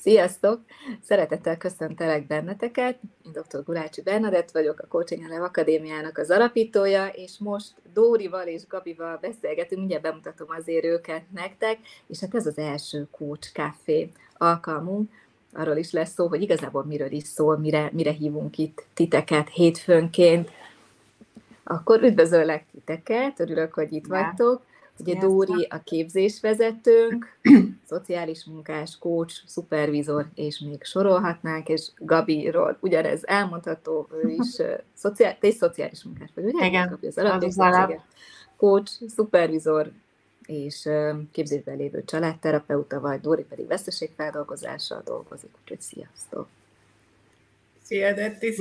Sziasztok! Szeretettel köszöntelek benneteket. Én dr. Gulácsi Bernadett vagyok, a Coaching Elev Akadémiának az alapítója, és most Dórival és Gabival beszélgetünk, mindjárt bemutatom azért őket nektek, és hát ez az első Coach Café alkalmunk. Arról is lesz szó, hogy igazából miről is szól, mire, mire hívunk itt titeket hétfőnként. Akkor üdvözöllek titeket, örülök, hogy itt vagytok. Ugye Dóri a képzésvezetőnk, szociális munkás, coach, szupervizor, és még sorolhatnánk, és Gabiról ugyanez elmondható, ő is szociál, te is szociális munkás vagy, ugye? Igen, Gabi az alap, coach, szupervizor, és képzésben lévő családterapeuta vagy, Dóri pedig veszteségfeldolgozással dolgozik, úgyhogy sziasztok! Szia, Detti!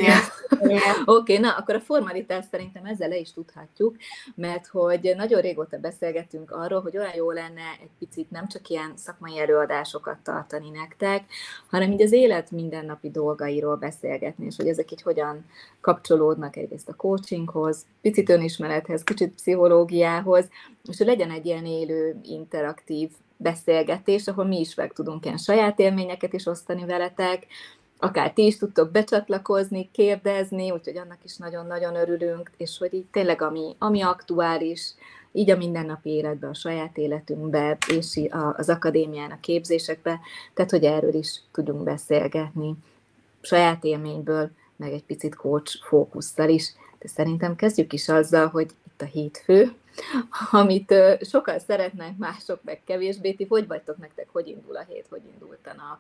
Oké, okay, na akkor a formalitást szerintem ezzel le is tudhatjuk, mert hogy nagyon régóta beszélgetünk arról, hogy olyan jó lenne egy picit nem csak ilyen szakmai előadásokat tartani nektek, hanem így az élet mindennapi dolgairól beszélgetni, és hogy ezek így hogyan kapcsolódnak egyrészt a coachinghoz, picit önismerethez, kicsit pszichológiához, és hogy legyen egy ilyen élő, interaktív beszélgetés, ahol mi is meg tudunk ilyen saját élményeket is osztani veletek, akár ti is tudtok becsatlakozni, kérdezni, úgyhogy annak is nagyon-nagyon örülünk, és hogy így tényleg ami, ami aktuális, így a mindennapi életben, a saját életünkbe, és az akadémián, a képzésekbe, tehát hogy erről is tudunk beszélgetni, saját élményből, meg egy picit coach fókusszal is. De szerintem kezdjük is azzal, hogy itt a hétfő, amit sokan szeretnek, mások meg kevésbé. Ti hogy vagytok nektek, hogy indul a hét, hogy indult a nap?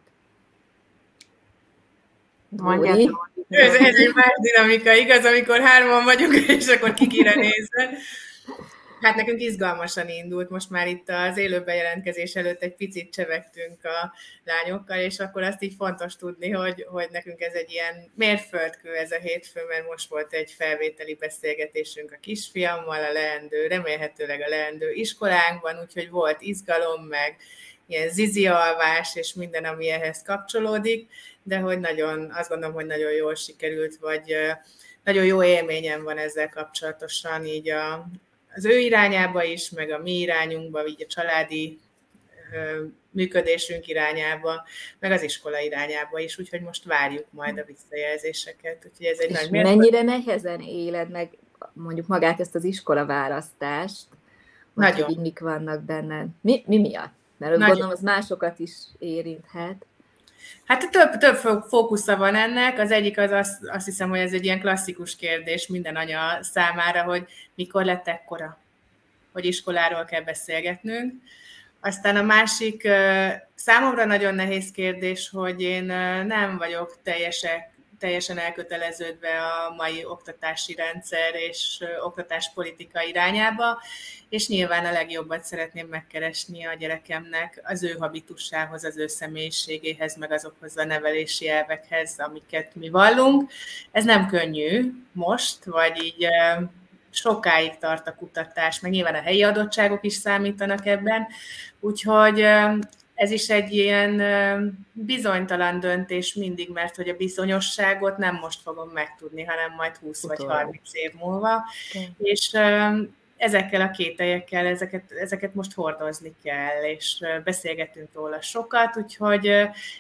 Ez, ez egy más dinamika, igaz, amikor hárman vagyunk, és akkor kikire nézve. Hát nekünk izgalmasan indult, most már itt az élő bejelentkezés előtt egy picit csevegtünk a lányokkal, és akkor azt így fontos tudni, hogy, hogy nekünk ez egy ilyen mérföldkő ez a hétfő, mert most volt egy felvételi beszélgetésünk a kisfiammal, a leendő, remélhetőleg a leendő iskolánkban, úgyhogy volt izgalom, meg ilyen zizi alvás, és minden, ami ehhez kapcsolódik, de hogy nagyon, azt gondolom, hogy nagyon jól sikerült, vagy nagyon jó élményem van ezzel kapcsolatosan, így a, az ő irányába is, meg a mi irányunkba, így a családi működésünk irányába, meg az iskola irányába is, úgyhogy most várjuk majd a visszajelzéseket. Úgyhogy ez egy És nagy mennyire nehezen éled meg mondjuk magát ezt az iskola választást? Nagyon. Hogy mik vannak benne? Mi, mi miatt? Mert Nagyon. gondolom, az másokat is érinthet. Hát több, több fókusza van ennek. Az egyik az azt, azt hiszem, hogy ez egy ilyen klasszikus kérdés minden anya számára, hogy mikor lett ekkora, hogy iskoláról kell beszélgetnünk. Aztán a másik számomra nagyon nehéz kérdés, hogy én nem vagyok teljesek, teljesen elköteleződve a mai oktatási rendszer és oktatáspolitika irányába, és nyilván a legjobbat szeretném megkeresni a gyerekemnek az ő habitusához, az ő személyiségéhez, meg azokhoz a nevelési elvekhez, amiket mi vallunk. Ez nem könnyű most, vagy így sokáig tart a kutatás, meg nyilván a helyi adottságok is számítanak ebben, úgyhogy ez is egy ilyen bizonytalan döntés mindig, mert hogy a bizonyosságot nem most fogom megtudni, hanem majd 20 Utol. vagy 30 év múlva. Okay. És ezekkel a kételyekkel, ezeket, ezeket most hordozni kell, és beszélgetünk róla sokat, úgyhogy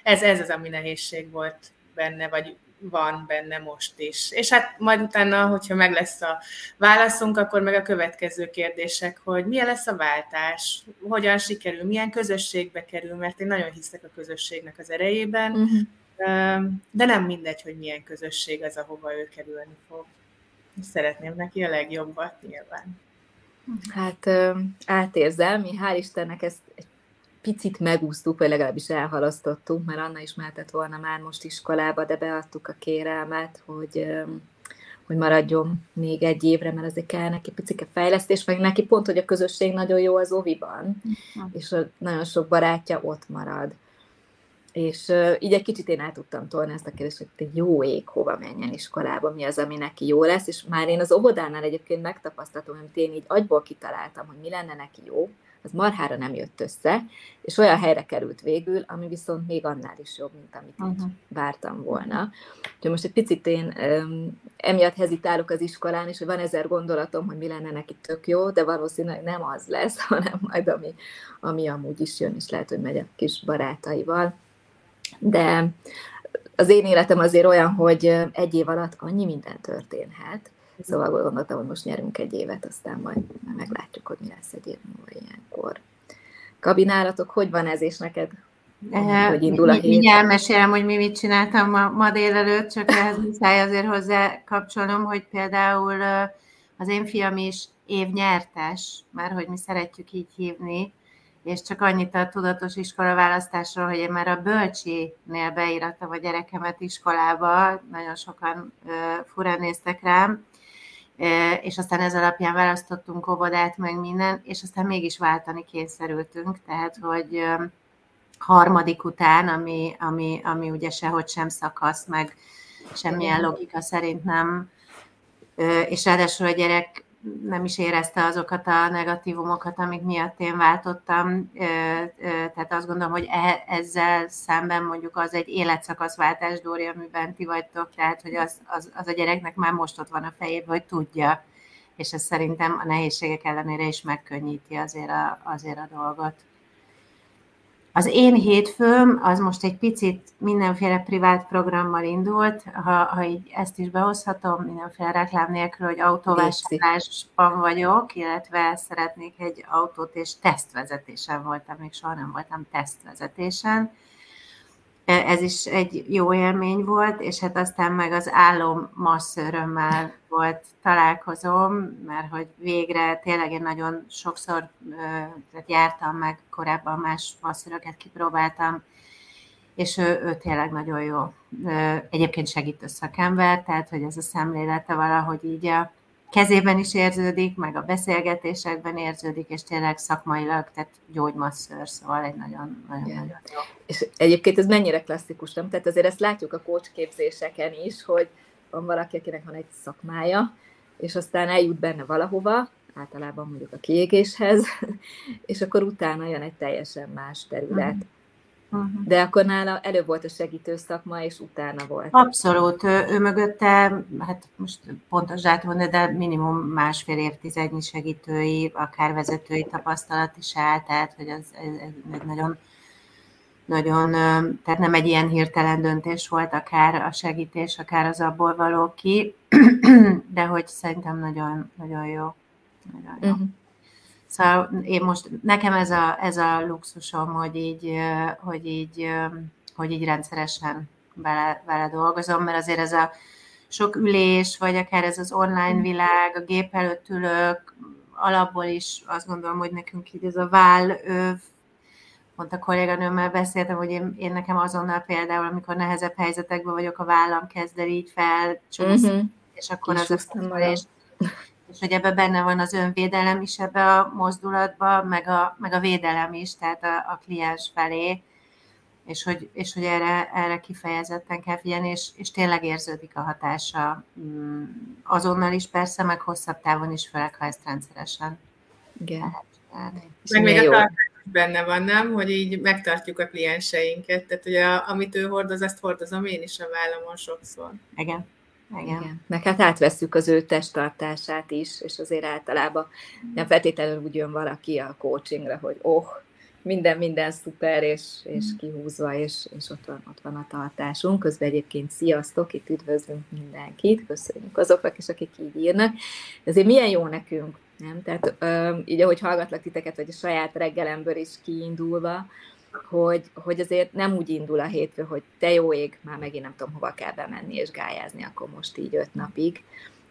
ez, ez az, ami nehézség volt benne, vagy van benne most is. És hát majd utána, hogyha meg lesz a válaszunk, akkor meg a következő kérdések, hogy milyen lesz a váltás, hogyan sikerül, milyen közösségbe kerül, mert én nagyon hiszek a közösségnek az erejében, uh-huh. de nem mindegy, hogy milyen közösség az, ahova ő kerülni fog. Szeretném neki a legjobbat nyilván. Hát átérzem, mi hál' Istennek ezt egy picit megúsztuk, vagy legalábbis elhalasztottunk, mert Anna is mehetett volna már most iskolába, de beadtuk a kérelmet, hogy, hogy maradjon még egy évre, mert azért kell neki picike fejlesztés, meg neki pont, hogy a közösség nagyon jó az oviban, uh-huh. és nagyon sok barátja ott marad. És uh, így egy kicsit én el tudtam tolni ezt a kérdést, hogy egy jó ég hova menjen iskolába, mi az, ami neki jó lesz, és már én az óvodánál egyébként megtapasztaltam, amit én így agyból kitaláltam, hogy mi lenne neki jó, az marhára nem jött össze, és olyan helyre került végül, ami viszont még annál is jobb, mint amit uh-huh. vártam volna. Úgyhogy most egy picit én um, emiatt hezitálok az iskolán, és hogy van ezer gondolatom, hogy mi lenne neki tök jó, de valószínűleg nem az lesz, hanem majd ami, ami amúgy is jön, és lehet, hogy megy a kis barátaival. de az én életem azért olyan, hogy egy év alatt annyi minden történhet, szóval gondoltam, hogy most nyerünk egy évet, aztán majd meglátjuk, hogy mi lesz egy év múlva ilyenkor. Kabinálatok, hogy van ez, és neked Eh, hogy indul a hét. Mindjárt elmesélem, hogy mi mit csináltam ma, ma délelőtt, csak ehhez muszáj azért hozzá kapcsolnom, hogy például az én fiam is évnyertes, mert hogy mi szeretjük így hívni, és csak annyit a tudatos iskola választásról, hogy én már a bölcsinél beírattam a gyerekemet iskolába, nagyon sokan furán néztek rám, és aztán ez alapján választottunk óvodát, meg minden, és aztán mégis váltani kényszerültünk, tehát hogy harmadik után, ami, ami, ami ugye sehogy sem szakasz, meg semmilyen logika szerint nem, és ráadásul a gyerek nem is érezte azokat a negatívumokat, amik miatt én váltottam, tehát azt gondolom, hogy e, ezzel szemben mondjuk az egy életszakaszváltás, Dóri, amiben ti vagytok, tehát hogy az, az, az a gyereknek már most ott van a fejében, hogy tudja, és ez szerintem a nehézségek ellenére is megkönnyíti azért a, azért a dolgot. Az én hétfőm az most egy picit mindenféle privát programmal indult, ha, ha így ezt is behozhatom, mindenféle reklám nélkül, hogy autóvásárlásban vagyok, illetve szeretnék egy autót, és tesztvezetésen voltam, még soha nem voltam tesztvezetésen, ez is egy jó élmény volt, és hát aztán meg az álom masszörömmel volt találkozom, mert hogy végre tényleg én nagyon sokszor tehát jártam meg, korábban más masszöröket kipróbáltam, és ő, ő tényleg nagyon jó. Egyébként segítő szakember, tehát hogy ez a szemlélete valahogy így a kezében is érződik, meg a beszélgetésekben érződik, és tényleg szakmailag, tehát gyógymasször, szóval egy nagyon, nagyon, yeah. nagyon jó. És egyébként ez mennyire klasszikus, nem? Tehát azért ezt látjuk a coach képzéseken is, hogy van valaki, akinek van egy szakmája, és aztán eljut benne valahova, általában mondjuk a kiégéshez, és akkor utána jön egy teljesen más terület. Mm. Uh-huh. De akkor nála előbb volt a segítő szakma, és utána volt. Abszolút. Ő, ő mögötte, hát most pontos dátum, de minimum másfél évtizednyi segítői, akár vezetői tapasztalat is áll, tehát hogy az, ez, ez nagyon nagyon, tehát nem egy ilyen hirtelen döntés volt, akár a segítés, akár az abból való ki, de hogy szerintem nagyon, nagyon jó. Nagyon jó. Uh-huh. Szóval én most, nekem ez a, ez a luxusom, hogy így, hogy így, hogy így rendszeresen vele, vele dolgozom, mert azért ez a sok ülés, vagy akár ez az online világ, a gép előtt ülök, alapból is azt gondolom, hogy nekünk így ez a váll pont a kolléganőmmel beszéltem, hogy én, én nekem azonnal például, amikor nehezebb helyzetekben vagyok, a vállam kezd el így fel, uh-huh. és akkor Kis az a és és hogy ebben benne van az önvédelem is ebbe a mozdulatba, meg a, meg a védelem is, tehát a, a kliens felé, és hogy, és hogy erre, erre kifejezetten kell figyelni, és, és tényleg érződik a hatása mm, azonnal is persze, meg hosszabb távon is, főleg ha ezt rendszeresen Igen. Meg még a tartás benne van, nem? Hogy így megtartjuk a klienseinket, tehát hogy a, amit ő hordoz, azt hordozom én is a vállamon sokszor. Igen. Igen. Igen. Meg hát átvesszük az ő testtartását is, és azért általában nem feltétlenül úgy jön valaki a coachingra, hogy oh, minden, minden szuper, és, és mm. kihúzva, és, és ott, van, ott van a tartásunk. Közben egyébként sziasztok, itt üdvözlünk mindenkit, köszönjük azoknak is, akik így írnak. De azért milyen jó nekünk, nem? Tehát így, ahogy hallgatlak titeket, vagy a saját reggelemből is kiindulva, hogy, hogy azért nem úgy indul a hétfő, hogy te jó ég, már megint nem tudom, hova kell bemenni és gályázni, akkor most így öt napig,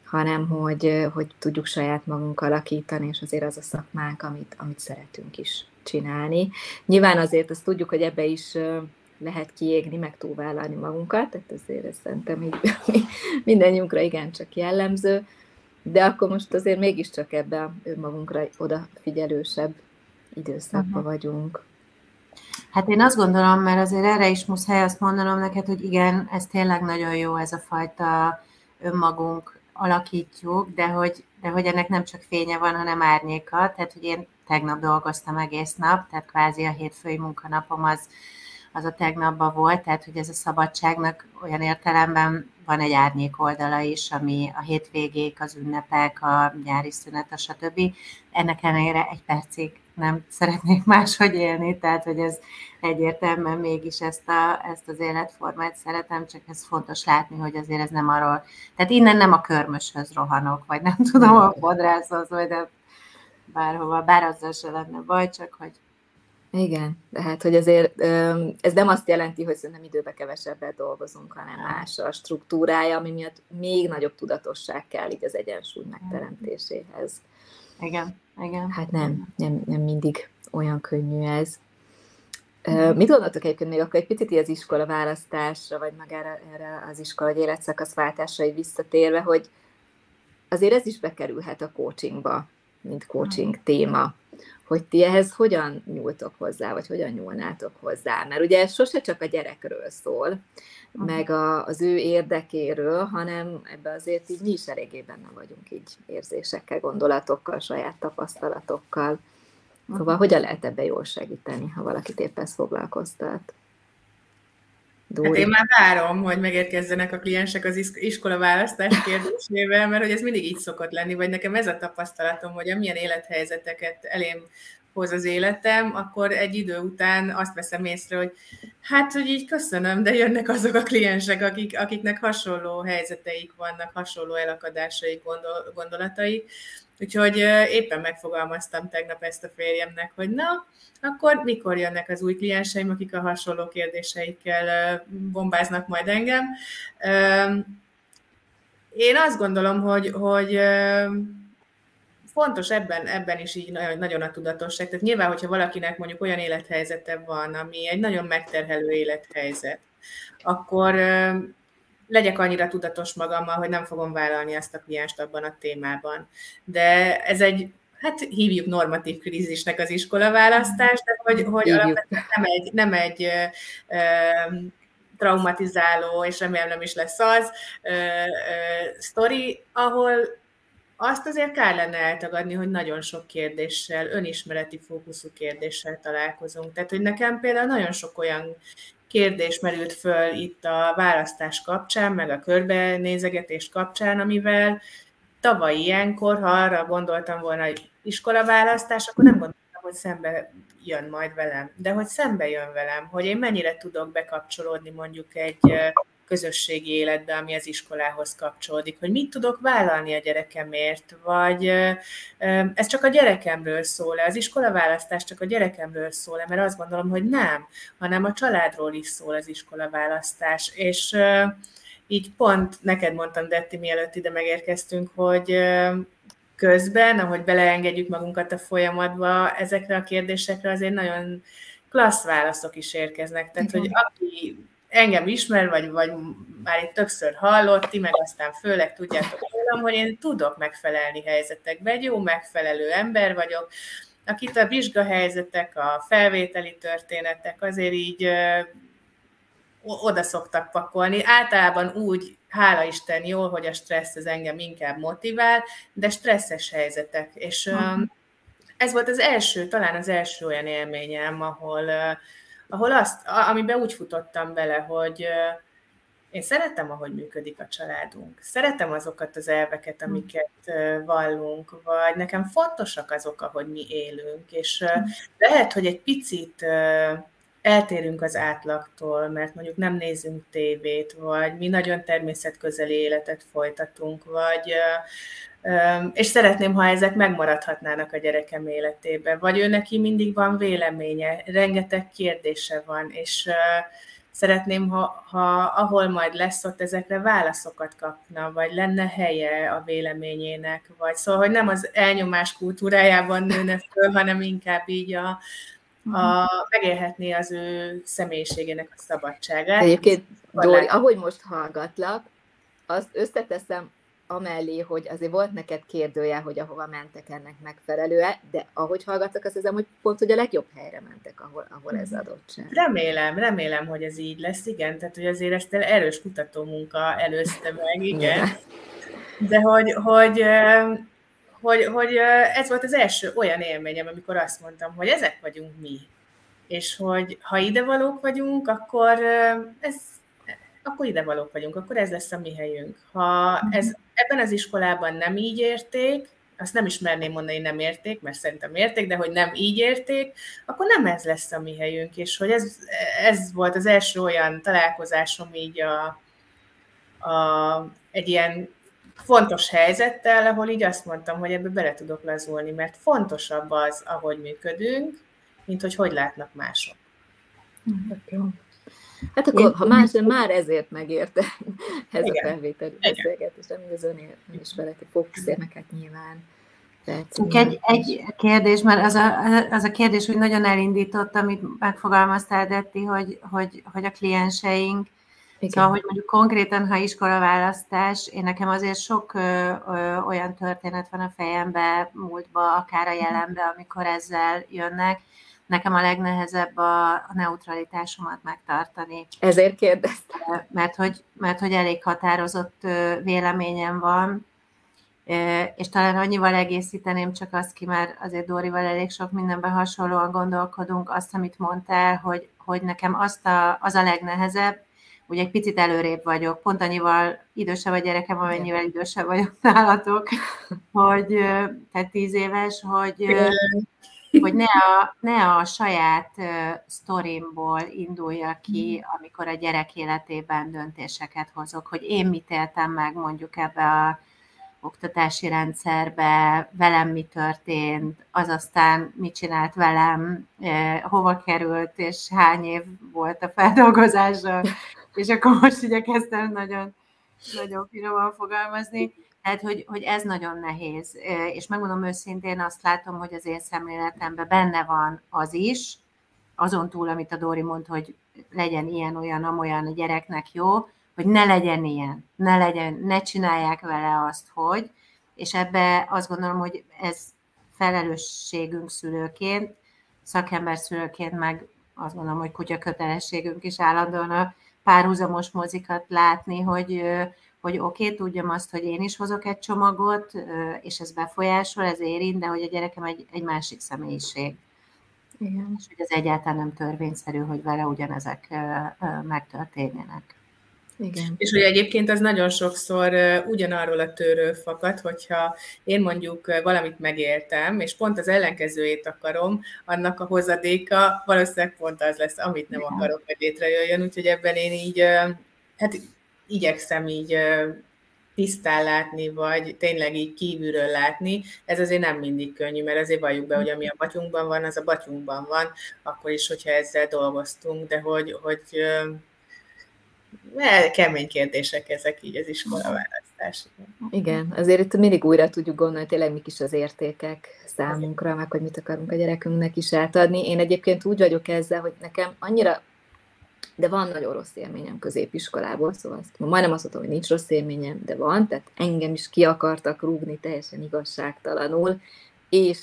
hanem hogy, hogy tudjuk saját magunk alakítani, és azért az a szakmánk, amit, amit szeretünk is csinálni. Nyilván azért azt tudjuk, hogy ebbe is lehet kiégni, meg túlvállalni magunkat, tehát azért ez szerintem így mindannyiunkra igencsak jellemző, de akkor most azért mégiscsak ebbe önmagunkra odafigyelősebb időszakban uh-huh. vagyunk. Hát én azt gondolom, mert azért erre is muszáj azt mondanom neked, hogy igen, ez tényleg nagyon jó, ez a fajta önmagunk alakítjuk, de hogy, de hogy ennek nem csak fénye van, hanem árnyéka. Tehát, hogy én tegnap dolgoztam egész nap, tehát kvázi a hétfői munkanapom az, az a tegnapban volt, tehát hogy ez a szabadságnak olyan értelemben van egy árnyék oldala is, ami a hétvégék, az ünnepek, a nyári szünet, a stb. Ennek ellenére egy percig nem szeretnék máshogy élni, tehát hogy ez egyértelműen mégis ezt, a, ezt az életformát szeretem, csak ez fontos látni, hogy azért ez nem arról, tehát innen nem a körmöshöz rohanok, vagy nem tudom, a fodrászhoz, vagy de bárhova, bár azzal se lenne baj, csak hogy igen, tehát hogy azért ez nem azt jelenti, hogy szerintem időbe kevesebbet dolgozunk, hanem más a struktúrája, ami miatt még nagyobb tudatosság kell így az egyensúly megteremtéséhez. Igen, igen. Hát nem, nem, nem mindig olyan könnyű ez. Mit gondoltok egyébként még akkor egy picit az iskola választásra, vagy magára erre az iskola vagy életszakaszváltásra visszatérve, hogy azért ez is bekerülhet a coachingba, mint coaching téma hogy ti ehhez hogyan nyúltok hozzá, vagy hogyan nyúlnátok hozzá. Mert ugye ez sose csak a gyerekről szól, meg a, az ő érdekéről, hanem ebbe azért így mi is eléggé benne vagyunk így érzésekkel, gondolatokkal, saját tapasztalatokkal. Szóval hogyan lehet ebbe jól segíteni, ha valakit épp ez foglalkoztat? Dóri. Hát én már várom, hogy megérkezzenek a kliensek az iskola választás kérdésével, mert hogy ez mindig így szokott lenni, vagy nekem ez a tapasztalatom, hogy amilyen élethelyzeteket elém hoz az életem, akkor egy idő után azt veszem észre, hogy hát, hogy így köszönöm, de jönnek azok a kliensek, akik, akiknek hasonló helyzeteik vannak, hasonló elakadásaik, gondol, gondolataik. Úgyhogy éppen megfogalmaztam tegnap ezt a férjemnek, hogy na, akkor mikor jönnek az új klienseim, akik a hasonló kérdéseikkel bombáznak majd engem. Én azt gondolom, hogy, hogy fontos ebben, ebben is így nagyon a tudatosság. Tehát nyilván, hogyha valakinek mondjuk olyan élethelyzete van, ami egy nagyon megterhelő élethelyzet, akkor legyek annyira tudatos magammal, hogy nem fogom vállalni ezt a klienst abban a témában. De ez egy hát hívjuk normatív krízisnek az iskolaválasztást, de hogy, hogy alapvetően nem egy, nem egy ö, ö, traumatizáló, és remélem nem is lesz az, ö, ö, sztori, ahol azt azért kár lenne eltagadni, hogy nagyon sok kérdéssel, önismereti fókuszú kérdéssel találkozunk. Tehát, hogy nekem például nagyon sok olyan kérdés merült föl itt a választás kapcsán, meg a körbenézegetés kapcsán, amivel tavaly ilyenkor, ha arra gondoltam volna, hogy iskolaválasztás, akkor nem gondoltam, hogy szembe jön majd velem. De hogy szembe jön velem, hogy én mennyire tudok bekapcsolódni mondjuk egy közösségi életbe, ami az iskolához kapcsolódik, hogy mit tudok vállalni a gyerekemért, vagy ez csak a gyerekemről szól-e, az iskolaválasztás csak a gyerekemről szól-e, mert azt gondolom, hogy nem, hanem a családról is szól az iskolaválasztás, és így pont neked mondtam, Detti, mielőtt ide megérkeztünk, hogy közben, ahogy beleengedjük magunkat a folyamatba, ezekre a kérdésekre azért nagyon klassz válaszok is érkeznek. Tehát, hogy aki engem ismer, vagy, vagy már itt többször hallott, ti meg aztán főleg tudjátok rólam, hogy én tudok megfelelni helyzetekbe, egy jó megfelelő ember vagyok, akit a vizsgahelyzetek, a felvételi történetek azért így oda szoktak pakolni. Általában úgy, hála Isten, jó, hogy a stressz az engem inkább motivál, de stresszes helyzetek. És uh-huh. ez volt az első, talán az első olyan élményem, ahol, ahol azt, amiben úgy futottam bele, hogy én szeretem, ahogy működik a családunk. Szeretem azokat az elveket, hm. amiket vallunk, vagy nekem fontosak azok, ahogy mi élünk, és hm. lehet, hogy egy picit eltérünk az átlagtól, mert mondjuk nem nézünk tévét, vagy mi nagyon természetközeli életet folytatunk, vagy és szeretném, ha ezek megmaradhatnának a gyerekem életébe, vagy ő neki mindig van véleménye, rengeteg kérdése van, és szeretném, ha, ha ahol majd lesz ott ezekre válaszokat kapna, vagy lenne helye a véleményének, vagy szóval, hogy nem az elnyomás kultúrájában nőne föl, hanem inkább így a, a, megélhetné az ő személyiségének a szabadságát. Egyébként, Dóri, ahogy most hallgatlak, azt összeteszem amellé, hogy azért volt neked kérdője, hogy ahova mentek ennek megfelelően, de ahogy hallgatok, azt hiszem, hogy pont, hogy a legjobb helyre mentek, ahol, ahol ez adottság. Remélem, remélem, hogy ez így lesz, igen, tehát hogy azért ezt erős kutató munka előzte meg, igen. De hogy, hogy hogy, hogy ez volt az első olyan élményem, amikor azt mondtam, hogy ezek vagyunk mi. És hogy ha ide valók vagyunk, akkor ez, akkor ide valók vagyunk, akkor ez lesz a mi helyünk. Ha ez, ebben az iskolában nem így érték, azt nem is merném mondani, nem érték, mert szerintem érték, de hogy nem így érték, akkor nem ez lesz a mi helyünk, és hogy ez, ez volt az első olyan találkozásom így a, a, egy ilyen fontos helyzettel, ahol így azt mondtam, hogy ebbe bele tudok lazulni, mert fontosabb az, ahogy működünk, mint hogy hogy látnak mások. Hát akkor, ha más, már ezért megérte ez Igen. a felvételi beszélgetés, ami az önél nem is vele fókuszérnek, nyilván. egy, egy kérdés, mert az a, az a kérdés hogy nagyon elindított, amit megfogalmaztál, Detti, hogy, hogy, hogy a klienseink igen. Szóval, hogy mondjuk konkrétan, ha iskolaválasztás, én nekem azért sok ö, ö, olyan történet van a fejembe, múltba, akár a jelenbe, amikor ezzel jönnek. Nekem a legnehezebb a, a neutralitásomat megtartani. Ezért kérdeztem. Mert hogy, mert hogy elég határozott véleményem van, és talán annyival egészíteném csak azt ki, mert azért Dórival elég sok mindenben hasonlóan gondolkodunk, azt, amit mondtál, hogy, hogy nekem azt a, az a legnehezebb, ugye egy picit előrébb vagyok, pont annyival idősebb a gyerekem, amennyivel idősebb vagyok nálatok, hogy tehát tíz éves, hogy, hogy ne, a, ne a saját sztorimból indulja ki, amikor a gyerek életében döntéseket hozok, hogy én mit éltem meg mondjuk ebbe a oktatási rendszerbe, velem mi történt, az aztán mit csinált velem, hova került, és hány év volt a feldolgozása, és akkor most igyekeztem nagyon, nagyon finoman fogalmazni. Tehát, hogy, hogy ez nagyon nehéz. És megmondom őszintén, azt látom, hogy az én szemléletemben benne van az is, azon túl, amit a Dóri mond, hogy legyen ilyen, olyan, amolyan a gyereknek jó, hogy ne legyen ilyen, ne legyen, ne csinálják vele azt, hogy, és ebbe azt gondolom, hogy ez felelősségünk szülőként, szakember szülőként meg azt gondolom, hogy kutya kötelességünk is állandóan a párhuzamos mozikat látni, hogy, hogy oké, okay, tudjam azt, hogy én is hozok egy csomagot, és ez befolyásol, ez érint, de hogy a gyerekem egy, egy másik személyiség. Igen. És hogy ez egyáltalán nem törvényszerű, hogy vele ugyanezek megtörténjenek. Igen. És hogy egyébként az nagyon sokszor ugyanarról a tőről fakad, hogyha én mondjuk valamit megéltem, és pont az ellenkezőjét akarom, annak a hozadéka valószínűleg pont az lesz, amit nem Igen. akarok, hogy létrejöjjön, úgyhogy ebben én így, hát igyekszem így tisztán látni, vagy tényleg így kívülről látni, ez azért nem mindig könnyű, mert azért valljuk be, hogy ami a batyunkban van, az a batyunkban van, akkor is, hogyha ezzel dolgoztunk, de hogy, hogy kemény kérdések ezek így az iskolaválasztás. Igen, azért itt mindig újra tudjuk gondolni, tényleg mik is az értékek számunkra, meg hogy mit akarunk a gyerekünknek is átadni. Én egyébként úgy vagyok ezzel, hogy nekem annyira de van nagyon rossz élményem középiskolából, szóval azt, majdnem azt mondtam, hogy nincs rossz élményem, de van, tehát engem is ki akartak rúgni teljesen igazságtalanul, és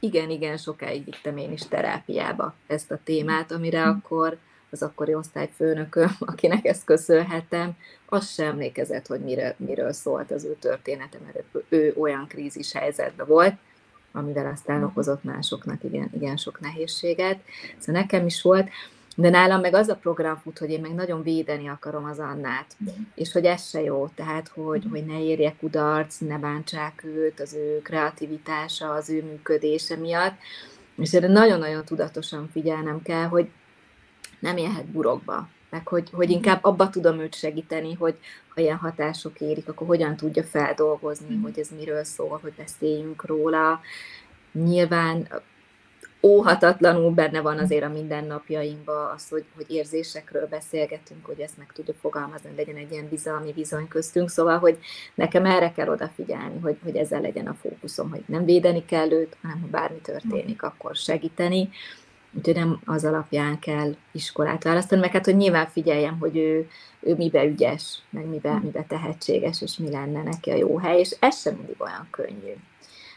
igen, igen, sokáig vittem én is terápiába ezt a témát, amire hm. akkor az akkori osztályfőnököm, akinek ezt köszönhetem, az sem emlékezett, hogy miről, miről szólt az ő története, mert ő olyan krízis helyzetben volt, amivel aztán mhm. okozott másoknak igen, igen sok nehézséget. Szóval nekem is volt, de nálam meg az a program fut, hogy én meg nagyon védeni akarom az Annát, mm. és hogy ez se jó, tehát hogy, mm. hogy ne érje kudarc, ne bántsák őt, az ő kreativitása, az ő működése miatt, és erre nagyon-nagyon tudatosan figyelnem kell, hogy nem élhet burokba, meg hogy, hogy inkább abba tudom őt segíteni, hogy ha ilyen hatások érik, akkor hogyan tudja feldolgozni, mm. hogy ez miről szól, hogy beszéljünk róla. Nyilván óhatatlanul benne van azért a mindennapjainkban az, hogy, hogy érzésekről beszélgetünk, hogy ezt meg tudja fogalmazni, hogy legyen egy ilyen bizalmi bizony köztünk, szóval, hogy nekem erre kell odafigyelni, hogy, hogy ezzel legyen a fókuszom, hogy nem védeni kell őt, hanem ha bármi történik, akkor segíteni, Úgyhogy nem az alapján kell iskolát választani, meg hát, hogy nyilván figyeljem, hogy ő, ő mibe ügyes, meg mibe, hm. mibe tehetséges, és mi lenne neki a jó hely, és ez sem mindig olyan könnyű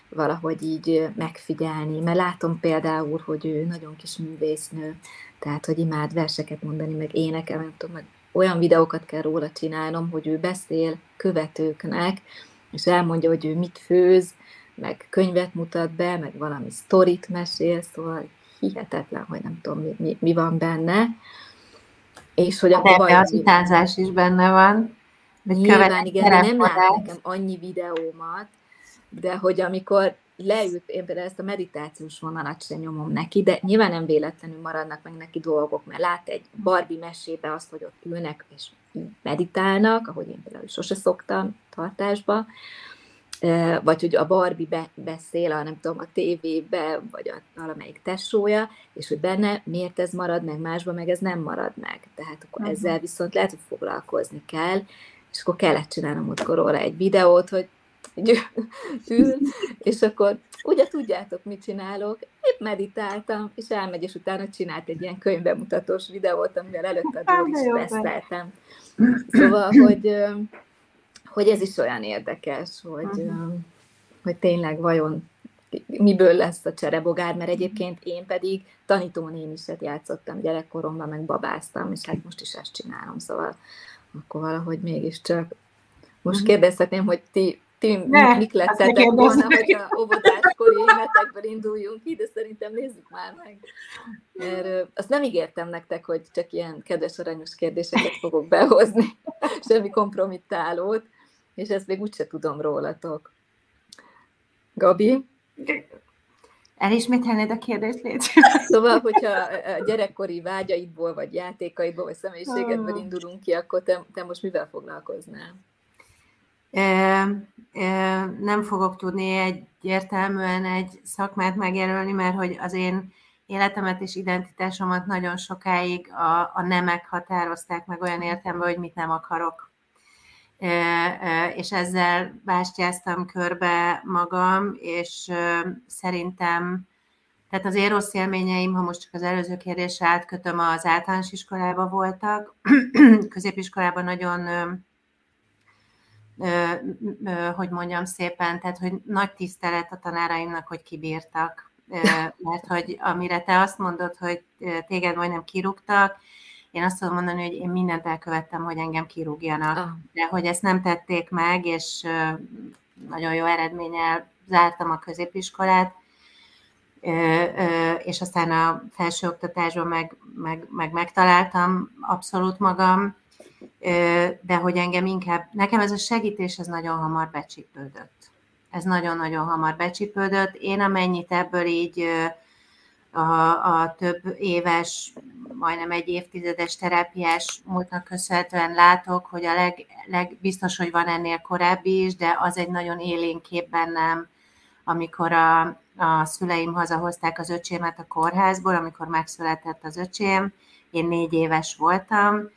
valahogy így megfigyelni, mert látom például, hogy ő nagyon kis művésznő, tehát, hogy imád verseket mondani, meg énekel, nem tudom, meg olyan videókat kell róla csinálnom, hogy ő beszél követőknek, és elmondja, hogy ő mit főz, meg könyvet mutat be, meg valami sztorit mesél, szóval hihetetlen, hogy nem tudom, mi, mi, mi van benne. És hogy akkor De az utánzás is benne van. Nyilván, igen, de nem lát nekem annyi videómat, de hogy amikor leült, én például ezt a meditációs vonalat sem nyomom neki, de nyilván nem véletlenül maradnak meg neki dolgok, mert lát egy Barbie mesébe azt, hogy ott ülnek és meditálnak, ahogy én például sose szoktam tartásba, vagy hogy a Barbie be, beszél a, nem tudom, a tévébe, vagy a valamelyik tesója, és hogy benne miért ez marad meg, másban meg ez nem marad meg. Tehát akkor uh-huh. ezzel viszont lehet, hogy foglalkozni kell, és akkor kellett csinálnom ott róla egy videót, hogy ül, és akkor ugye tudjátok, mit csinálok, épp meditáltam, és elmegy, és utána csinált egy ilyen könyvbemutatós videót, amivel előtte a is beszéltem. Szóval, hogy, hogy ez is olyan érdekes, hogy, uh-huh. hogy tényleg vajon miből lesz a cserebogár, mert egyébként én pedig tanítónémiset játszottam gyerekkoromban, meg babáztam, és hát most is ezt csinálom, szóval akkor valahogy mégiscsak. Most kérdezhetném, hogy ti ti ne, mik lettetek volna, hogy a óvodáskori énetekből induljunk ki, de szerintem nézzük már meg. Mert azt nem ígértem nektek, hogy csak ilyen kedves aranyos kérdéseket fogok behozni, semmi kompromittálót, és ezt még úgyse tudom rólatok. Gabi? Elismételnéd a kérdést, légy? Szóval, hogyha a gyerekkori vágyaidból, vagy játékaidból, vagy személyiségedből indulunk ki, akkor te, te most mivel foglalkoznál? Nem fogok tudni egyértelműen egy szakmát megjelölni, mert hogy az én életemet és identitásomat nagyon sokáig a, a nemek határozták meg olyan értelemben, hogy mit nem akarok. És ezzel bástyáztam körbe magam, és szerintem, tehát az én rossz élményeim, ha most csak az előző kérdésre átkötöm, az általános iskolában voltak, középiskolában nagyon hogy mondjam szépen, tehát hogy nagy tisztelet a tanáraimnak, hogy kibírtak, mert hogy amire te azt mondod, hogy téged majdnem kirúgtak, én azt tudom mondani, hogy én mindent elkövettem, hogy engem kirúgjanak, ah. de hogy ezt nem tették meg, és nagyon jó eredménnyel zártam a középiskolát, és aztán a felsőoktatásban meg, meg, meg megtaláltam abszolút magam, de hogy engem inkább, nekem ez a segítés, ez nagyon hamar becsípődött. Ez nagyon-nagyon hamar becsípődött. Én amennyit ebből így a, a több éves, majdnem egy évtizedes terápiás múltnak köszönhetően látok, hogy a leg, legbiztos, hogy van ennél korábbi is, de az egy nagyon élénk kép bennem, amikor a, a szüleim hazahozták az öcsémet a kórházból, amikor megszületett az öcsém, én négy éves voltam,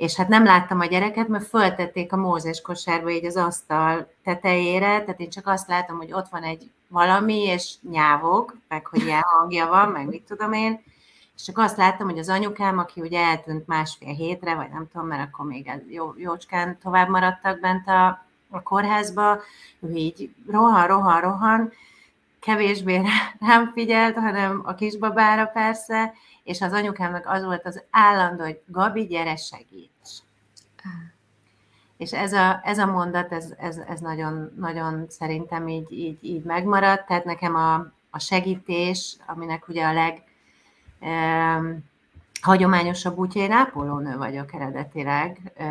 és hát nem láttam a gyereket, mert föltették a Mózes kosárba így az asztal tetejére, tehát én csak azt látom, hogy ott van egy valami, és nyávog, meg hogy ilyen hangja van, meg mit tudom én, és csak azt láttam, hogy az anyukám, aki ugye eltűnt másfél hétre, vagy nem tudom, mert akkor még jó, jócskán tovább maradtak bent a, a kórházba, ő így rohan, rohan, rohan, kevésbé rám figyelt, hanem a kisbabára persze, és az anyukámnak az volt az állandó, hogy Gabi, gyere, segíts. És ez a, ez a mondat, ez, ez, ez nagyon, nagyon szerintem így, így, így megmaradt, tehát nekem a, a segítés, aminek ugye a leg eh, hagyományosabb útja, én ápolónő vagyok eredetileg, eh,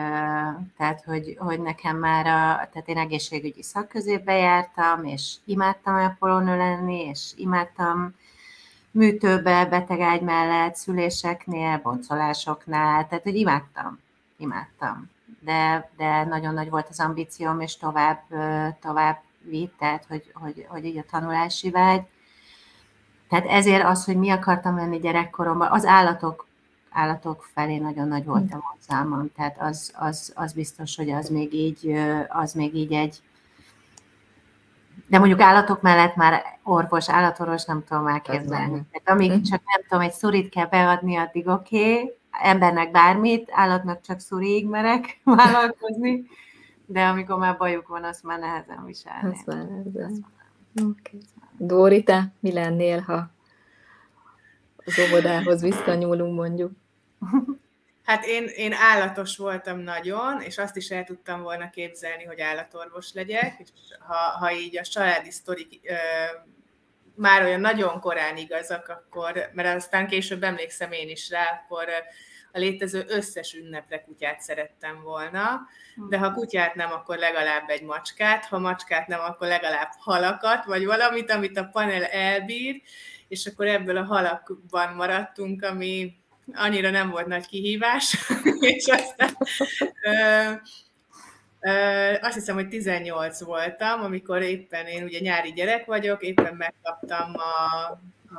tehát hogy, hogy nekem már, a, tehát én egészségügyi szakközépbe jártam, és imádtam ápolónő lenni, és imádtam műtőbe, betegágy mellett, szüléseknél, boncolásoknál, tehát hogy imádtam, imádtam. De, de nagyon nagy volt az ambícióm, és tovább, tovább vitt, tehát hogy, hogy, hogy így a tanulási vágy. Tehát ezért az, hogy mi akartam lenni gyerekkoromban, az állatok, állatok felé nagyon nagy volt a hozzámon, tehát az, az, az biztos, hogy az még így, az még így egy, de mondjuk állatok mellett már orvos, állatorvos nem tudom elképzelni. Tehát amíg csak nem tudom, egy szurit kell beadni, addig oké, okay. Embernek bármit, állatnak csak szurig merek vállalkozni, de amikor már bajuk van, azt már nehezen viselni. Azt már nehezen. Okay. Dóri, te mi lennél, ha az óvodához visszanyúlunk mondjuk? Hát én, én állatos voltam nagyon, és azt is el tudtam volna képzelni, hogy állatorvos legyek, és ha, ha így a családi sztorik ö, már olyan nagyon korán igazak, akkor, mert aztán később emlékszem én is rá, akkor a létező összes ünnepre kutyát szerettem volna, de ha kutyát nem, akkor legalább egy macskát, ha macskát nem, akkor legalább halakat, vagy valamit, amit a panel elbír, és akkor ebből a halakban maradtunk, ami annyira nem volt nagy kihívás, és aztán ö, ö, azt hiszem, hogy 18 voltam, amikor éppen én ugye nyári gyerek vagyok, éppen megkaptam a,